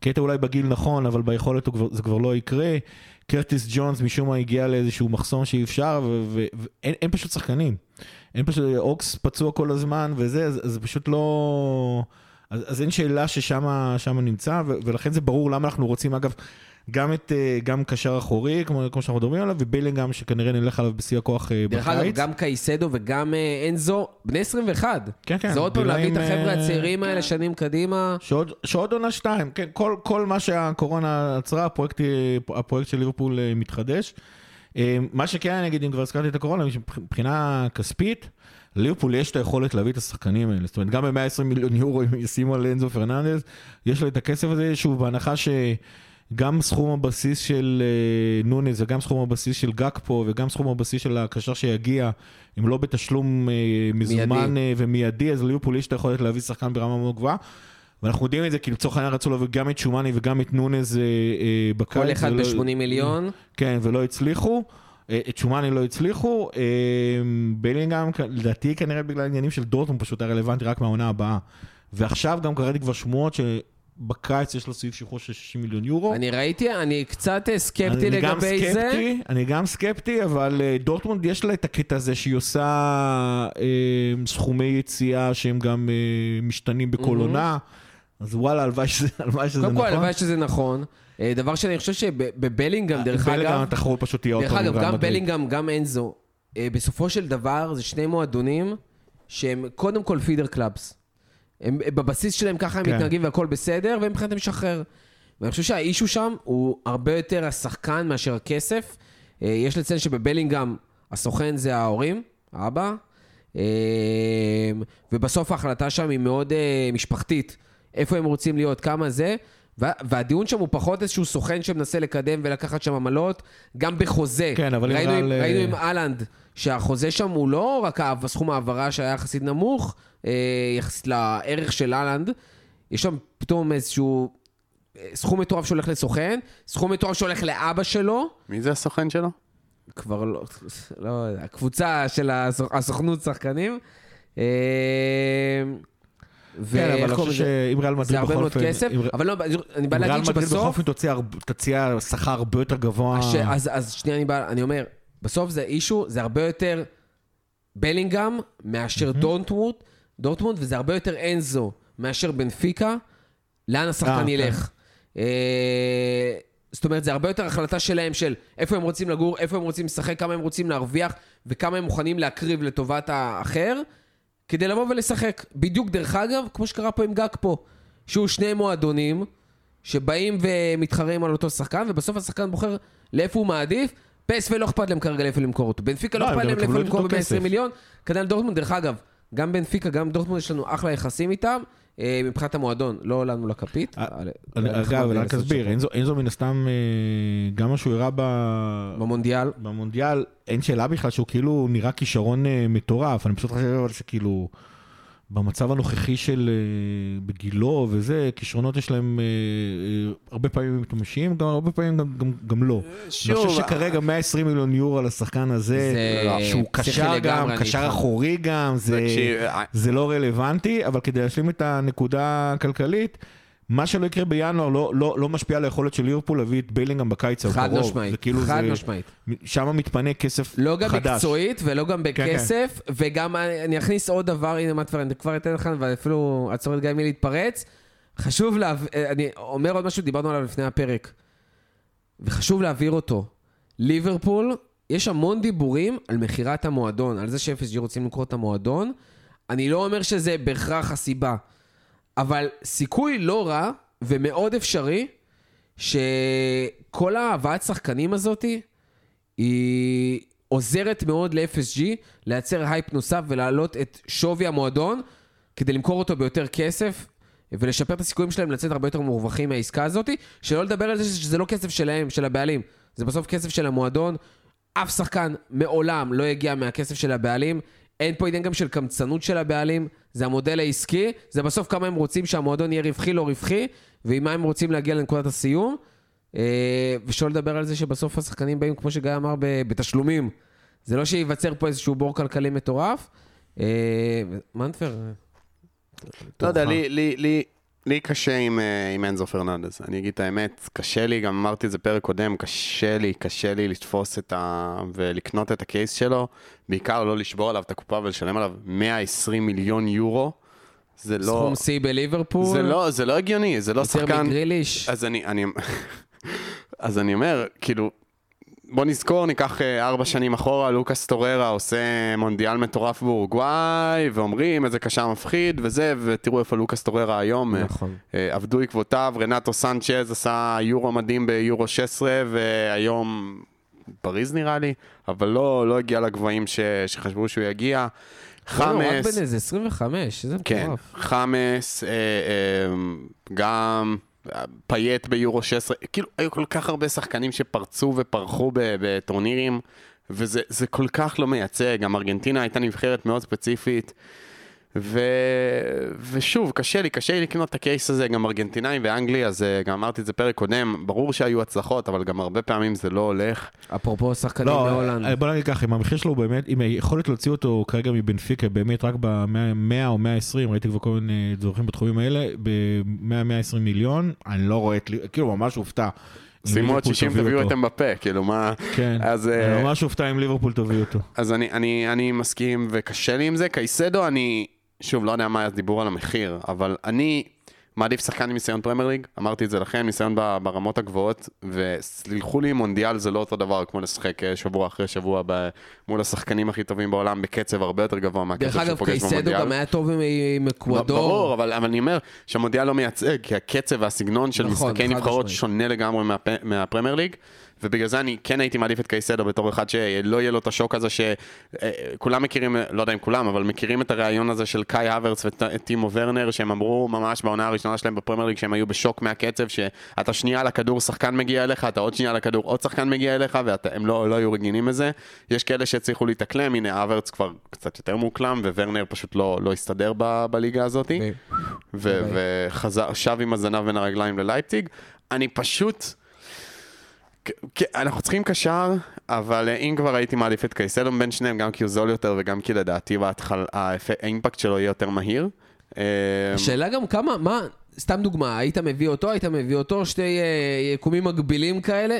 קייטה אולי בגיל נכון, אבל ביכולת זה כבר לא יקרה. קרטיס ג'ונס משום מה הגיע לאיזשהו מחסום שאי אפשר, ואין אין פשוט שחקנים. אין פשוט, אוקס פצוע כל הזמן וזה, אז, אז פשוט לא... אז, אז אין שאלה ששם שם נמצא, ו- ולכן זה ברור למה אנחנו רוצים, אגב, גם את, אה, גם קשר אחורי, כמו, כמו שאנחנו מדברים עליו, ובלינגהם שכנראה נלך עליו בשיא הכוח אה, דרך אגב, בקיץ. גם קייסדו וגם אה, אנזו, בני 21. כן, כן. זה עוד פעם להביא את החבר'ה הצעירים האלה שנים קדימה. שעוד, שעוד עונה שתיים, כן, כל, כל מה שהקורונה עצרה, הפרויקט, הפרויקט של ליברפול מתחדש. מה שכן אני אגיד, אם כבר הזכרתי את הקורונה, מבחינה כספית, ליברפול יש את היכולת להביא את השחקנים האלה. זאת אומרת, גם ב-120 מיליון יורו, אם ישימו על אנזו פרננדז, יש לו את הכסף הזה, שוב, בהנחה ש... גם סכום הבסיס של אה, נונס וגם סכום הבסיס של גקפו וגם סכום הבסיס של הקשר שיגיע, אם לא בתשלום אה, מזומן אה, ומיידי, אז ליברפול יש את היכולת להביא שחקן ברמה מאוד גבוהה. ואנחנו יודעים את זה, כי לצורך העניין רצו להביא גם את שומני וגם את נונז בקיץ. כל אחד ולא- ב-80 מיליון. כן, ולא הצליחו. את שומני לא הצליחו. בלינגהם, לדעתי כנראה בגלל עניינים של דורטמונד פשוט היה רלוונטי רק מהעונה הבאה. ועכשיו גם קראתי כבר שמועות שבקיץ יש לו סעיף שחרור של 60 מיליון יורו. אני ראיתי, אני קצת אה, סקפטי אני גם לגבי זה. סקפטי, אני גם סקפטי, אבל אה, דורטמונד יש לה את הקטע הזה שהיא עושה אה, סכומי יציאה שהם גם אה, משתנים בכל עונה. אז וואלה, הלוואי שזה הלוואי שזה קודם נכון. כל, הלוואי שזה נכון. אה, דבר שני, אני חושב שבבלינגהם, דרך בלגאם אגב, התחרות פשוט תהיה עוד דרך פעם אגב, גם. בלינגהם, גם אנזו, אה, בסופו של דבר, זה שני מועדונים שהם קודם כל feeder clubs. הם בבסיס שלהם ככה הם כן. מתנהגים והכל בסדר, והם מבחינתם משחרר. ואני חושב שהאישו שם הוא הרבה יותר השחקן מאשר הכסף. אה, יש לציין שבבלינגהם הסוכן זה ההורים, האבא, אה, ובסוף ההחלטה שם היא מאוד אה, משפחתית. איפה הם רוצים להיות, כמה זה. וה- והדיון שם הוא פחות איזשהו סוכן שמנסה לקדם ולקחת שם עמלות, גם בחוזה. כן, אבל אם ראינו, עם, רעל, ראינו אה, עם אהלנד, שהחוזה שם הוא לא רק סכום העברה שהיה יחסית נמוך, אה, יחסית לערך של אהלנד, יש שם פתאום איזשהו אה, סכום מטורף שהולך לסוכן, סכום מטורף שהולך לאבא שלו, מי זה הסוכן שלו? כבר לא, לא יודע, הקבוצה של הסוכ- הסוכנות שחקנים. כן, אבל אני חושב? שאם ריאל מדריד זה הרבה בכל מאוד אופן... כסף, אבל לא, אני בא אם ריאל להגיד מדריד בכל שבסוף... אופן תוציא תציע שכר הרבה יותר גבוה. אז, שנייה, אני, בא, אני אומר, בסוף זה אישו, זה הרבה יותר בלינגהם מאשר דורטמונד, דורטמונד, וזה הרבה יותר אנזו מאשר בנפיקה, לאן השחקן אה, ילך. אה, זאת אומרת, זה הרבה יותר החלטה שלהם של איפה הם רוצים לגור, איפה הם רוצים לשחק, כמה הם רוצים להרוויח, וכמה הם מוכנים להקריב לטובת האחר, כדי לבוא ולשחק. בדיוק, דרך אגב, כמו שקרה פה עם גג פה, שהוא שני מועדונים, שבאים ומתחרים על אותו שחקן, ובסוף השחקן בוחר לאיפה הוא מעדיף. פס ולא אכפת להם כרגע לאיפה למכור אותו. בנפיקה לא לא, אכפת להם לאיפה למכור אותו כסף. ב-120 מיליון. כנ"ל דורטמונד, דרך אגב, גם בנפיקה, גם דורטמונד יש לנו אחלה יחסים איתם, מבחינת המועדון, לא לנו לכפית. אה, אנחנו אגב, רק שם. אנזו- אנזו מן הסתם, אה, גם מה שהוא הראה במונדיאל. במונדיאל, אין שאלה בכלל שהוא כאילו נראה כישרון אה, מטורף, אני פשוט חושב על זה כאילו, במצב הנוכחי של, אה, בגילו וזה, כישרונות יש להם אה, אה, הרבה פעמים מתממשים, גם הרבה פעמים גם- גם- גם לא. אני שוב, חושב שכרגע 120 מיליון יורו על השחקן הזה, זה שהוא קשר גם, אני קשר. אחורי גם, זה... זה לא רלוונטי, אבל כדי להשלים את הנקודה הכלכלית, מה שלא יקרה בינואר לא, לא, לא משפיע על היכולת של ליברפול להביא את ביילינגהם בקיץ חד הקרוב. משמעית, זה כאילו חד זה, משמעית. שם מתפנה כסף לא גם חדש. מקצועית ולא גם כן. בכסף, וגם אני אני אכניס עוד דבר, הנה מה כבר, אני כבר אתן לך, ואפילו עצור את גיא מלהתפרץ. חשוב להב... אני אומר עוד משהו, דיברנו עליו לפני הפרק, וחשוב להבהיר אותו. ליברפול, יש המון דיבורים על מכירת המועדון, על זה ש-FSG רוצים למכור את המועדון. אני לא אומר שזה בהכרח הסיבה, אבל סיכוי לא רע ומאוד אפשרי שכל ההבאת שחקנים הזאתי היא עוזרת מאוד ל-FSG לייצר הייפ נוסף ולהעלות את שווי המועדון כדי למכור אותו ביותר כסף ולשפר את הסיכויים שלהם לצאת הרבה יותר מורווחים מהעסקה הזאת, שלא לדבר על זה שזה לא כסף שלהם, של הבעלים, זה בסוף כסף של המועדון. אף שחקן מעולם לא הגיע מהכסף של הבעלים. אין פה עניין גם של קמצנות של הבעלים, זה המודל העסקי, זה בסוף כמה הם רוצים שהמועדון יהיה רווחי לא רווחי, ועם מה הם רוצים להגיע לנקודת הסיום. אה, ושלא לדבר על זה שבסוף השחקנים באים, כמו שגיא אמר, בתשלומים. זה לא שייווצר פה איזשהו בור כלכלי מטורף. אה, מנטבר, אה, לא יודע. לי- לי- לי- לי קשה עם, אה, עם אנזו פרננדס, אני אגיד את האמת, קשה לי, גם אמרתי את זה פרק קודם, קשה לי, קשה לי לתפוס את ה... ולקנות את הקייס שלו, בעיקר לא לשבור עליו את הקופה ולשלם עליו 120 מיליון יורו, זה לא... סכום שיא בליברפול. זה לא, זה לא הגיוני, זה לא יותר שחקן... מגריליש. אז אני, אני, אז אני אומר, כאילו, בוא נזכור, ניקח אה, ארבע שנים אחורה, לוקאס טוררה עושה מונדיאל מטורף באורוגוואי, ואומרים איזה קשר מפחיד וזה, ותראו איפה לוקאס טוררה היום. אה, נכון. אה, עבדו עקבותיו, רנטו סנצ'ז עשה יורו מדהים ביורו 16, והיום פריז נראה לי, אבל לא, לא הגיע לגבהים ש, שחשבו שהוא יגיע. לא, הוא רק חמאס, בן איזה 25, איזה כן, מטורף. חמאס, אה, אה, גם פאייט ביורו 16, כאילו היו כל כך הרבה שחקנים שפרצו ופרחו בטורנירים, וזה זה כל כך לא מייצג, גם ארגנטינה הייתה נבחרת מאוד ספציפית. ו... ושוב, קשה לי, קשה לי לקנות את ה case הזה, גם ארגנטינאים ואנגליה, זה, גם אמרתי את זה פרק קודם, ברור שהיו הצלחות, אבל גם הרבה פעמים זה לא הולך. אפרופו שחקנים לא, מהולנד. אה, בוא נגיד ככה, אם המחיר שלו הוא באמת, אם היכולת להוציא אותו כרגע מבנפיקה באמת רק ב-100 או 120, ראיתי כבר כל מיני דברים בתחומים האלה, ב-100-120 מיליון, אני לא רואה, את לי- כאילו ממש הופתע. שימו עוד ליברפול 60 תביא תביאו אותו. את אמבפה, כאילו מה... כן, אז, אה, אני ממש הופתע אם ליברפול תביא אותו. אז אני, אני, אני מסכים וקשה לי עם זה. קייסדו, אני, שוב, לא יודע מה הדיבור על המחיר, אבל אני מעדיף שחקן עם ניסיון פרמייר ליג, אמרתי את זה לכם, ניסיון ברמות הגבוהות, וסלחו לי, מונדיאל זה לא אותו דבר כמו לשחק אה, שבוע אחרי שבוע ב, מול השחקנים הכי טובים בעולם, בקצב הרבה יותר גבוה מהקצב דרך שהוא אגב, פוגש קייסדו במונדיאל. גם היה טוב עם- אקוודור. ברור, אבל, אבל אני אומר שהמונדיאל לא מייצג, כי הקצב והסגנון של נכון, משחקי נבחרות. שונה לגמרי מהפ- מהפרמייר ליג, ובגלל זה אני כן הייתי מעדיף את קייסדו בתור אחד שלא יהיה לו את השוק הזה שכולם מכירים, לא יודע אם כולם, אבל מכירים את הריאיון הזה של קאי האברץ וטימו ורנר, שהם אמרו ממש בעונה הראשונה שלהם בפרמייר ליג שהם היו בשוק מהקצב, שאתה שנייה על הכדור, שחקן מגיע אליך, אתה עוד שנייה על הכדור, עוד שחקן מגיע אליך, והם לא, לא היו רגילים לזה. יש כאלה שהצליחו להתאקלם, הנה האברץ כבר קצת יותר מאוקלם, וורנר פשוט לא, לא הסתדר ב- בליגה הזאת. ו- וחזר, שב עם הזנב בין הרגליים ללייפציג. אני פשוט... אנחנו צריכים קשר, אבל אה, אם כבר הייתי מעדיף את קייסדו בין שניהם, גם כי הוא זול יותר וגם כי לדעתי בהתחלה, האימפקט שלו יהיה יותר מהיר. אה, השאלה גם כמה, מה, סתם דוגמה, היית מביא אותו, היית מביא אותו, שתי אה, יקומים מקבילים כאלה,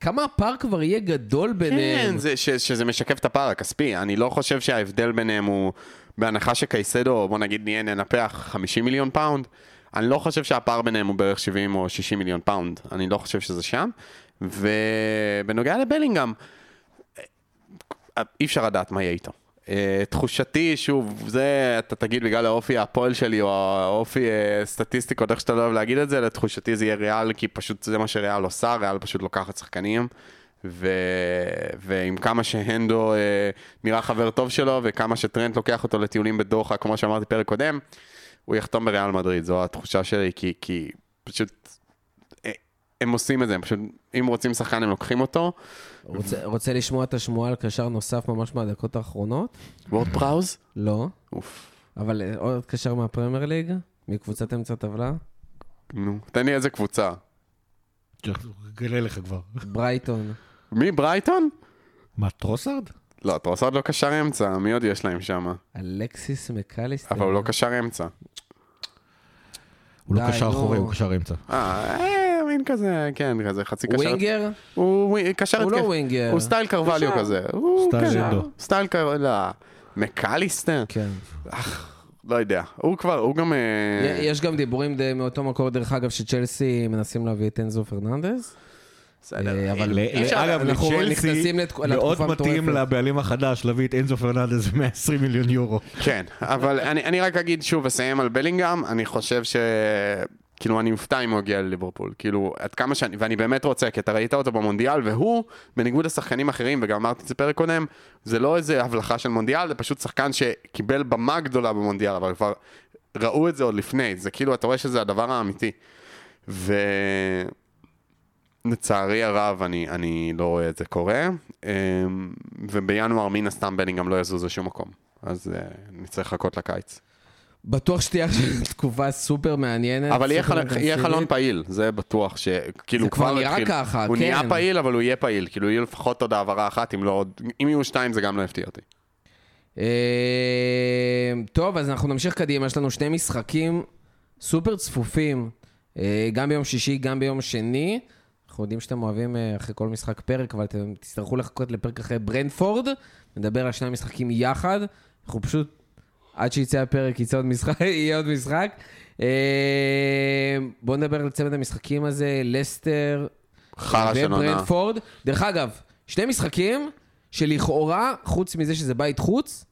כמה הפער כבר יהיה גדול ביניהם? כן, זה, ש, שזה משקף את הפער הכספי. אני לא חושב שההבדל ביניהם הוא, בהנחה שקייסדו, בוא נגיד נהיה ננפח 50 מיליון פאונד, אני לא חושב שהפער ביניהם הוא בערך 70 או 60 מיליון פאונד. אני לא חושב שזה שם. ובנוגע לבלינגהם, אה, אי אפשר לדעת מה יהיה איתו. אה, תחושתי, שוב, זה אתה תגיד בגלל האופי הפועל שלי או האופי אה, סטטיסטיקות, איך שאתה לא אוהב להגיד את זה, לתחושתי זה יהיה ריאל, כי פשוט זה מה שריאל עושה, ריאל פשוט לוקחת שחקנים. ו... ועם כמה שהנדו uh, נראה חבר טוב שלו, וכמה שטרנט לוקח אותו לטיולים בדוחה, כמו שאמרתי פרק קודם, הוא יחתום בריאל מדריד, זו התחושה שלי, כי, כי פשוט אה, הם עושים את זה, הם פשוט, אם רוצים שחקן הם לוקחים אותו. רוצה, רוצה לשמוע את השמועה על קשר נוסף ממש מהדקות האחרונות? וורד פראוז? לא. אוף. אבל אה, עוד קשר מהפרמייר ליג? מקבוצת אמצע טבלה? נו, תן לי איזה קבוצה. גלה לך כבר. ברייטון. מי, ברייטון? מה, טרוסארד? לא, טרוסרד לא קשר אמצע, מי עוד יש להם שם? אלכסיס מקליסטר. אבל הוא לא קשר אמצע. הוא לא קשר. אחורי, הוא קשר אמצע. אה, אה, מין כזה, כן, כזה חצי קשר. winger? הוא קשר הוא לא התקף. winger. הוא סטייל קרווליו. כזה. סטייל קשר. אנדו. סטייל קרווליו. לא. מקליסטר? כן. לא יודע. הוא כבר, הוא גם... אה, יש גם דיבורים די מאותו מקור, דרך אגב, שצ'לסי מנסים להביא את אנזו פרננדס. בסדר. אה, אבל אגב, לצ'לסי מאוד מתאים. לבעלים החדש להביא את אנזו פרננדס ב-120 מיליון יורו. כן, אבל אני, אני רק אגיד שוב, אסיים על בלינגהם, אני חושב ש... כאילו, אני מופתע אם הוא יגיע לליברפול. כאילו, עד כמה שאני... ואני באמת רוצה, כי אתה ראית אותו במונדיאל, והוא, בניגוד לשחקנים אחרים, וגם אמרתי את זה פרק קודם, זה לא איזה הבלחה של מונדיאל, זה פשוט שחקן שקיבל במה גדולה במונדיאל, אבל כבר ראו את זה עוד לפני. זה כאילו, אתה רואה שזה הדבר האמיתי. ו... לצערי הרב, אני, אני לא רואה את זה קורה, אמ, ובינואר מן הסתם בלינגהם לא יזוז לשום מקום. אז אה, נצטרך לחכות לקיץ. בטוח שתהיה תקופה סופר מעניינת. אבל יהיה. חלון פעיל, זה בטוח שכאילו זה כבר נראה ככה, הוא כן. נהיה פעיל, אבל הוא יהיה פעיל. כאילו יהיה לפחות עוד העברה אחת, אם לא עוד... אם יהיו שתיים זה גם לא יפתיע אותי. אה, טוב, אז אנחנו נמשיך קדימה, יש לנו שני משחקים סופר צפופים, אה, גם ביום שישי, גם ביום שני. אנחנו יודעים שאתם אוהבים אה, אחרי כל משחק פרק, אבל אתם תצטרכו לחכות לפרק אחרי ברנפורד, נדבר על שני המשחקים יחד. אנחנו פשוט, עד שיצא הפרק יצא עוד משחק, יהיה עוד משחק. אה, בואו נדבר על צמד המשחקים הזה, לסטר. וברנפורד. דרך אגב, שני משחקים שלכאורה, חוץ מזה שזה בית חוץ,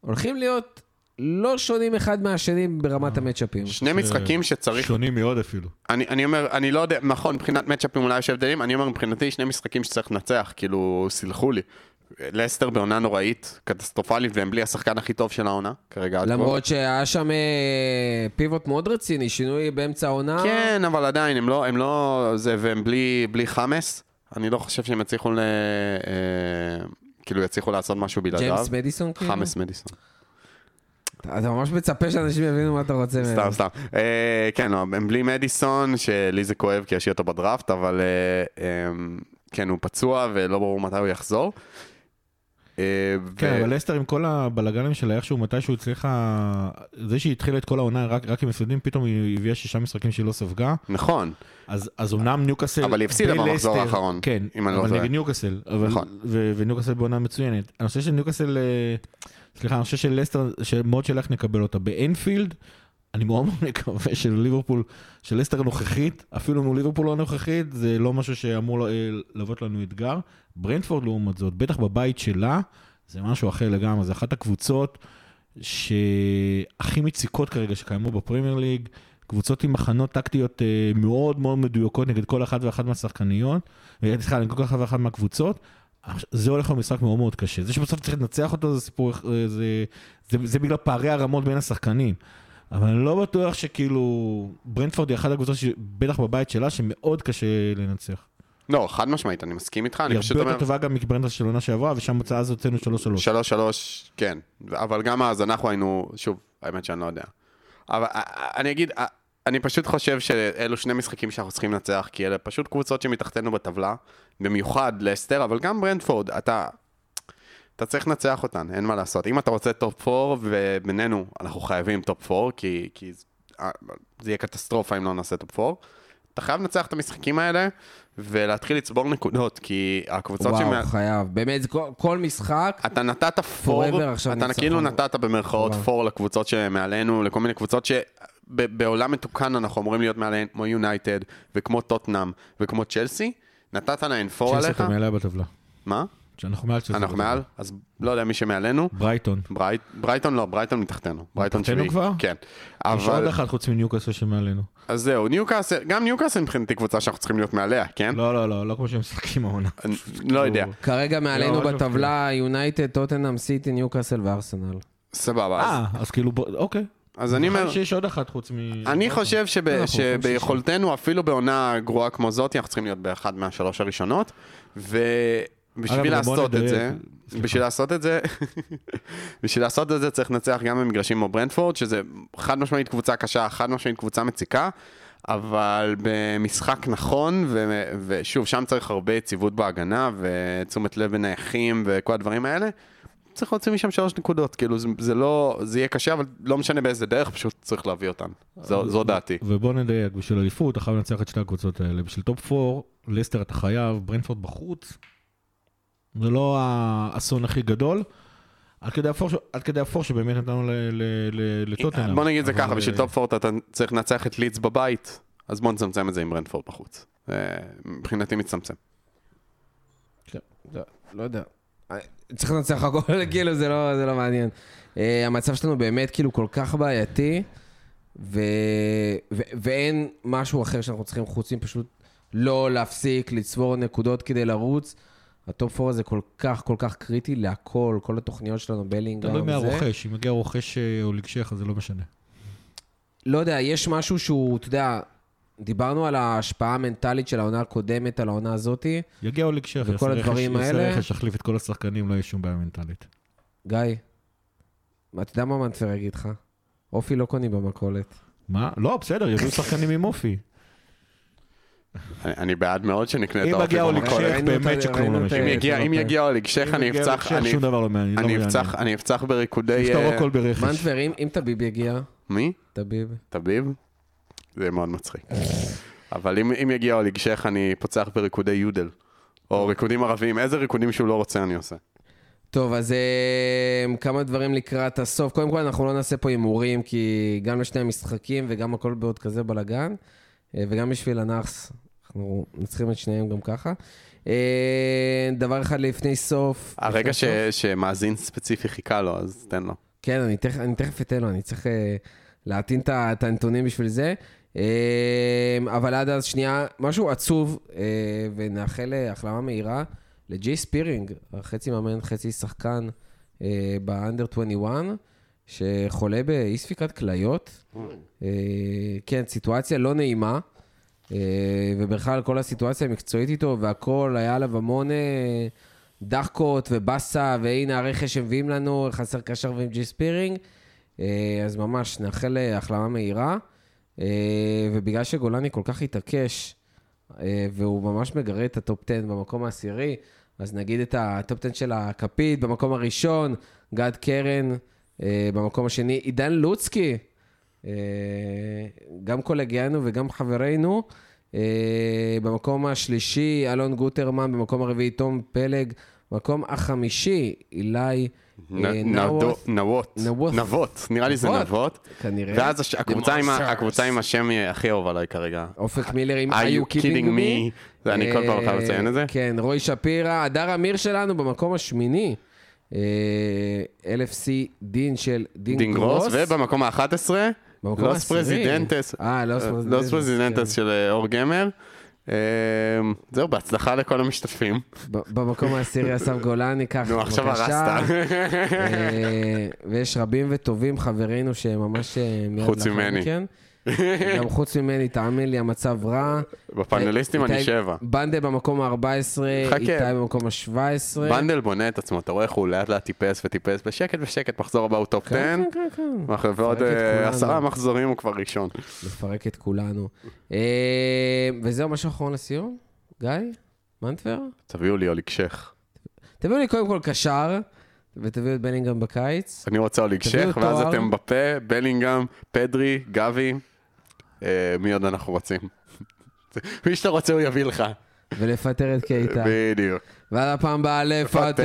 הולכים להיות לא שונים אחד מהשני ברמת המצ'אפים. שני משחקים שצריך... שונים מאוד אפילו. אני, אני אומר, אני לא יודע, נכון, מבחינת מצ'אפים אולי יש הבדלים, אני אומר מבחינתי שני משחקים שצריך לנצח, כאילו, סלחו לי. לסטר בעונה נוראית, קטסטרופלית, והם בלי השחקן הכי טוב של העונה, כרגע. למרות שהיה שם אה, פיבוט מאוד רציני, שינוי באמצע העונה. כן, אבל עדיין, הם לא, הם לא, זה, והם בלי, בלי חמאס. אני לא חושב שהם יצליחו ל... אה, כאילו יצליחו לעשות משהו בלעדיו. ג'יימס מדיסון כאילו? חמאס מדיסון. אתה ממש מצפה שאנשים יבינו מה אתה רוצה מהם. סתם, סתם. אה, כן, לא, הם בלי מדיסון, שלי זה כואב כי יש לי אותו בדראפט, אבל אה, אה, כן, הוא פצוע ולא ברור מתי הוא יחזור. אה, כן, אבל לסטר עם כל הבלאגנים שלה, איכשהו מתישהו הצליחה... זה שהיא התחילה את כל העונה רק, עם הפסדים, פתאום היא הביאה שישה משחקים שהיא לא ספגה. נכון, אז, אמנם ניוקאסל... אבל היא הפסידה במחזור האחרון, כן, לא אבל. נגד ניוקאסל. נכון. וניוקאסל בעונה מצוינת. אני חושב שניוקאסל... אה, סליחה, אני חושב שלסטר, שמאוד שאלה איך נקבל אותה. באנפילד, אני מאוד מאוד מקווה שליברפול, שלסטר הנוכחית, אפילו מול ליברפול הנוכחית, זה לא משהו שאמור אה, להוות לנו אתגר. ברנדפורד לעומת זאת, בטח בבית שלה, זה משהו אחר לגמרי, זה אחת הקבוצות שהכי מציקות כרגע שקיימו בפרמייר ליג, קבוצות עם מחנות טקטיות אה, מאוד מאוד מדויקות נגד כל אחת ואחת מהשחקניות, אה, סליחה, נגד כל אחת ואחת מהקבוצות. זה הולך להיות משחק מאוד מאוד קשה. זה שבסוף צריך לנצח אותו זה סיפור, אה, זה, זה, זה בגלל פערי הרמות בין השחקנים. אבל אני לא בטוח שכאילו, ברנדפורד היא אחת הקבוצות, בטח בבית שלה, שמאוד קשה לנצח. לא, חד משמעית, אני מסכים איתך, אני היא פשוט הרבה אומר... יותר טובה גם מברנדפורד של עונה שעברה, ושם בצעה הזאת הוצאנו 3-3. שלוש שלוש, כן, אבל גם אז אנחנו היינו, שוב, האמת שאני לא יודע. אבל אה, אני אגיד, אה, אני פשוט חושב שאלו שני משחקים שאנחנו צריכים לנצח, כי אלה פשוט קבוצות שמתחתנו בטבלה, במיוחד לסטר, אבל גם ברנדפורד, אתה, אתה צריך לנצח אותן, אין מה לעשות. אם אתה רוצה top 4, ובינינו, אנחנו חייבים top 4, כי, כי אה, זה יהיה קטסטרופה אם לא נעשה top 4, אתה חייב לנצח את המשחקים האלה, ולהתחיל לצבור נקודות, כי הקבוצות וואו, שמה- חייב. באמת, כל- כל משחק, אתה נתת פור, אתה. כאילו נתת במרכאות וואו. פור לקבוצות שמעלינו, לכל מיני קבוצות שבעולם מתוקן אנחנו אמורים להיות מעליהן, כמו יונייטד, וכמו טוטנאם, וכמו צ'לסי, נתת להן פור צ'לסי עליך, אתה מעליה בטבלה. מה? שאנחנו מעל צ'לסי. אנחנו. מעל? אז לא יודע מי שמעלינו. ברייטון. ברייט, ברייטון לא, ברייטון מתחתנו. ברייטון מתחתנו שביעי. כבר? כן. יש עוד אבל, אחד חוץ מניוקאסל שמעלינו. אז זהו, ניוקאסל, גם ניוקאסל מבחינתי קבוצה שאנחנו צריכים להיות מעליה, כן? לא, לא, לא, לא כמו שהם משחקים העונה. לא יודע. כרגע מעלינו לא, משהו בטבלה, יונייטד, טוטנאם, סיטי, ניוקאסל וארסנל. סבבה. אה, אז כאילו, אוקיי. אז אני אומר... שיש עוד אחת חוץ מ... אני חושב שב, אנחנו שביכולתנו, אפילו בעונה גרועה כמו זאת, אנחנו צריכים להיות באחד מהשלוש הראשונות, ובשביל אגב, לעשות את זה. בשביל לעשות את זה, בשביל לעשות את זה צריך לנצח גם במגרשים כמו ברנדפורד, שזה חד משמעית קבוצה קשה, חד משמעית קבוצה מציקה, אבל במשחק נכון, ו, ושוב, שם צריך הרבה יציבות בהגנה, ותשומת לב בנייחים וכל הדברים האלה. צריך להוציא משם שלוש נקודות, כאילו זה, זה לא, זה יהיה קשה, אבל לא משנה באיזה דרך, פשוט צריך להביא אותן. זו, זו דעתי. ובוא נדייק, בשביל אליפות, אתה חייב לנצח את שתי הקבוצות האלה. בשביל top 4, לסטר אתה חייב, ברנטפורד בחוץ. זה לא האסון הכי גדול. עד כדי הפור, ש- עד כדי הפור שבאמת נתנו ל- ל- ל- לטוטנאם. בוא נגיד את זה ככה, בשביל אה, top four אתה צריך לנצח את לידס בבית, אז בוא נצמצם את זה עם ברנדפורד בחוץ. אה, מבחינתי מצטמצם. כן, לא- לא יודע. צריך לנצח הכל, כאילו, זה לא זה לא מעניין. אה, המצב שלנו באמת כאילו כל כך בעייתי, ו- ו- ואין משהו אחר שאנחנו צריכים חוץ מפשוט לא להפסיק, לצבור נקודות כדי לרוץ. ה top 4 הזה כל כך כל כך קריטי להכל, כל התוכניות שלנו, בלינגהם תלוי. מהרוכש, אם מגיע רוכש אה, אוליגשייח', אז זה לא משנה. לא יודע, יש משהו שהוא, אתה יודע, דיברנו על ההשפעה המנטלית של העונה הקודמת על העונה הזאתי. יגיע אוליגשייח', וכל יעשה רכש- הדברים יעשה האלה. רכש, יחליף את כל השחקנים, לא יהיה שום בעיה מנטלית. גיא, אתה יודע מה מנטפר יגיד לך? אופי לא קונים במכולת. מה? לא, בסדר, יביאו שחקנים עם אופי. אני- אני בעד מאוד שנקנה את האופי במכולת. באמת שכלום לא משנה. אם יגיע- אוקיי. יגיע אוליגשך, אני אם מגיע אפצח, אני- שום דבר לא מעניין. אני לא אפצח-. אני אפצח בריקודי... יפתור אה, הכל ברכש. מנטבר, אם, טביב יגיע, מי? טביב. טביב? זה מאוד מצחיק. אבל אם יגיע אוליגשך, אני פוצח בריקודי יודל. או ריקודים ערביים, איזה ריקודים שהוא לא רוצה אני עושה. טוב, אז אה, כמה דברים לקראת הסוף. קודם כל, אנחנו לא נעשה פה הימורים, כי גם לשני המשחקים וגם הכל בעוד כזה בלאגן, אה, וגם בשביל הנאחס, אנחנו מנצחים את שניהם גם ככה. אה, דבר אחד לפני סוף. הרגע לפני ש- סוף. שמאזין ספציפי חיכה לו, אז תן לו. כן, אני תכף, אני תכף אתן לו, אני צריך אה, להטעין את הנתונים בשביל זה. אה, אבל עד אז, שנייה, משהו עצוב, אה, ונאחל אה, החלמה מהירה לג'יי ספירינג, חצי מאמן, חצי שחקן אה, ב under 21, שחולה באי ספיקת כליות. אה, כן, סיטואציה לא נעימה, אה, ובכלל כל הסיטואציה המקצועית איתו והכל, היה עליו המון אה, דחקות ובאסה, והנה הרכש שמביאים לנו, חסר קשר ועם ג'יי ספירינג. אה, אז ממש, נאחל אה, החלמה מהירה. אה, ובגלל שגולני כל כך התעקש, אה, והוא ממש מגרד את ה top 10 במקום העשירי, אז נגיד את ה top 10 של הכפית במקום הראשון, גד קרן אה, במקום השני, עידן לוצקי, אה, גם קולגיאנו וגם חברנו. אה, במקום השלישי, אלון גוטרמן, במקום הרביעי, תום פלג, במקום החמישי, אילי נ- אה, נבות, נבות. נבות, נראה לי זה נבות. נבות. כנראה. ואז הקבוצה עם השם הכי אהוב עליי כרגע. אופק מילר עם Are you kidding me? אני כל פעם חייב לציין את זה. כן, רועי שפירא, הדר אמיר שלנו במקום השמיני. אה, LFC דין של דין גרוס. ובמקום ה-11, במקום לוס העשירי. פרזידנטס. אה, לוס פרזידנטס, לוס פרזידנטס כן. של אה, אור גמר. אה, זהו, בהצלחה לכל המשתתפים. במקום העשירי אסף גולני, ככה, נו, עכשיו בבקשה. הרסת. אה, ויש רבים וטובים חברינו שממש אה, מיד חוץ לאחר ממני. גם חוץ ממני, תאמין לי, המצב רע. בפאנליסטים אני שבע. בנדל במקום ה-14, חכה. איתי במקום ה-17. בנדל בונה את עצמו, אתה רואה איך הוא לאט לאט טיפס וטיפס בשקט בשקט, מחזור הבא הוא top 10, כן, כן, כן, כן. ועוד מפרק אה. עשרה מחזורים הוא כבר ראשון. לפרק את כולנו. אה, וזהו, משהו אחרון לסיום? גיא? מנטבר? תביאו לי אוליגשייח'. תביאו לי קודם כל קשר, ותביאו את בלינגהם בקיץ. אני רוצה אוליג תביאו שייח', ואז. את אמבפה, בלינגהם, פדרי, גבי, מי עוד אנחנו רוצים? מי שאתה רוצה הוא יביא לך. ולפטר את קייטה. בדיוק. ועד הפעם הבאה. לפטר.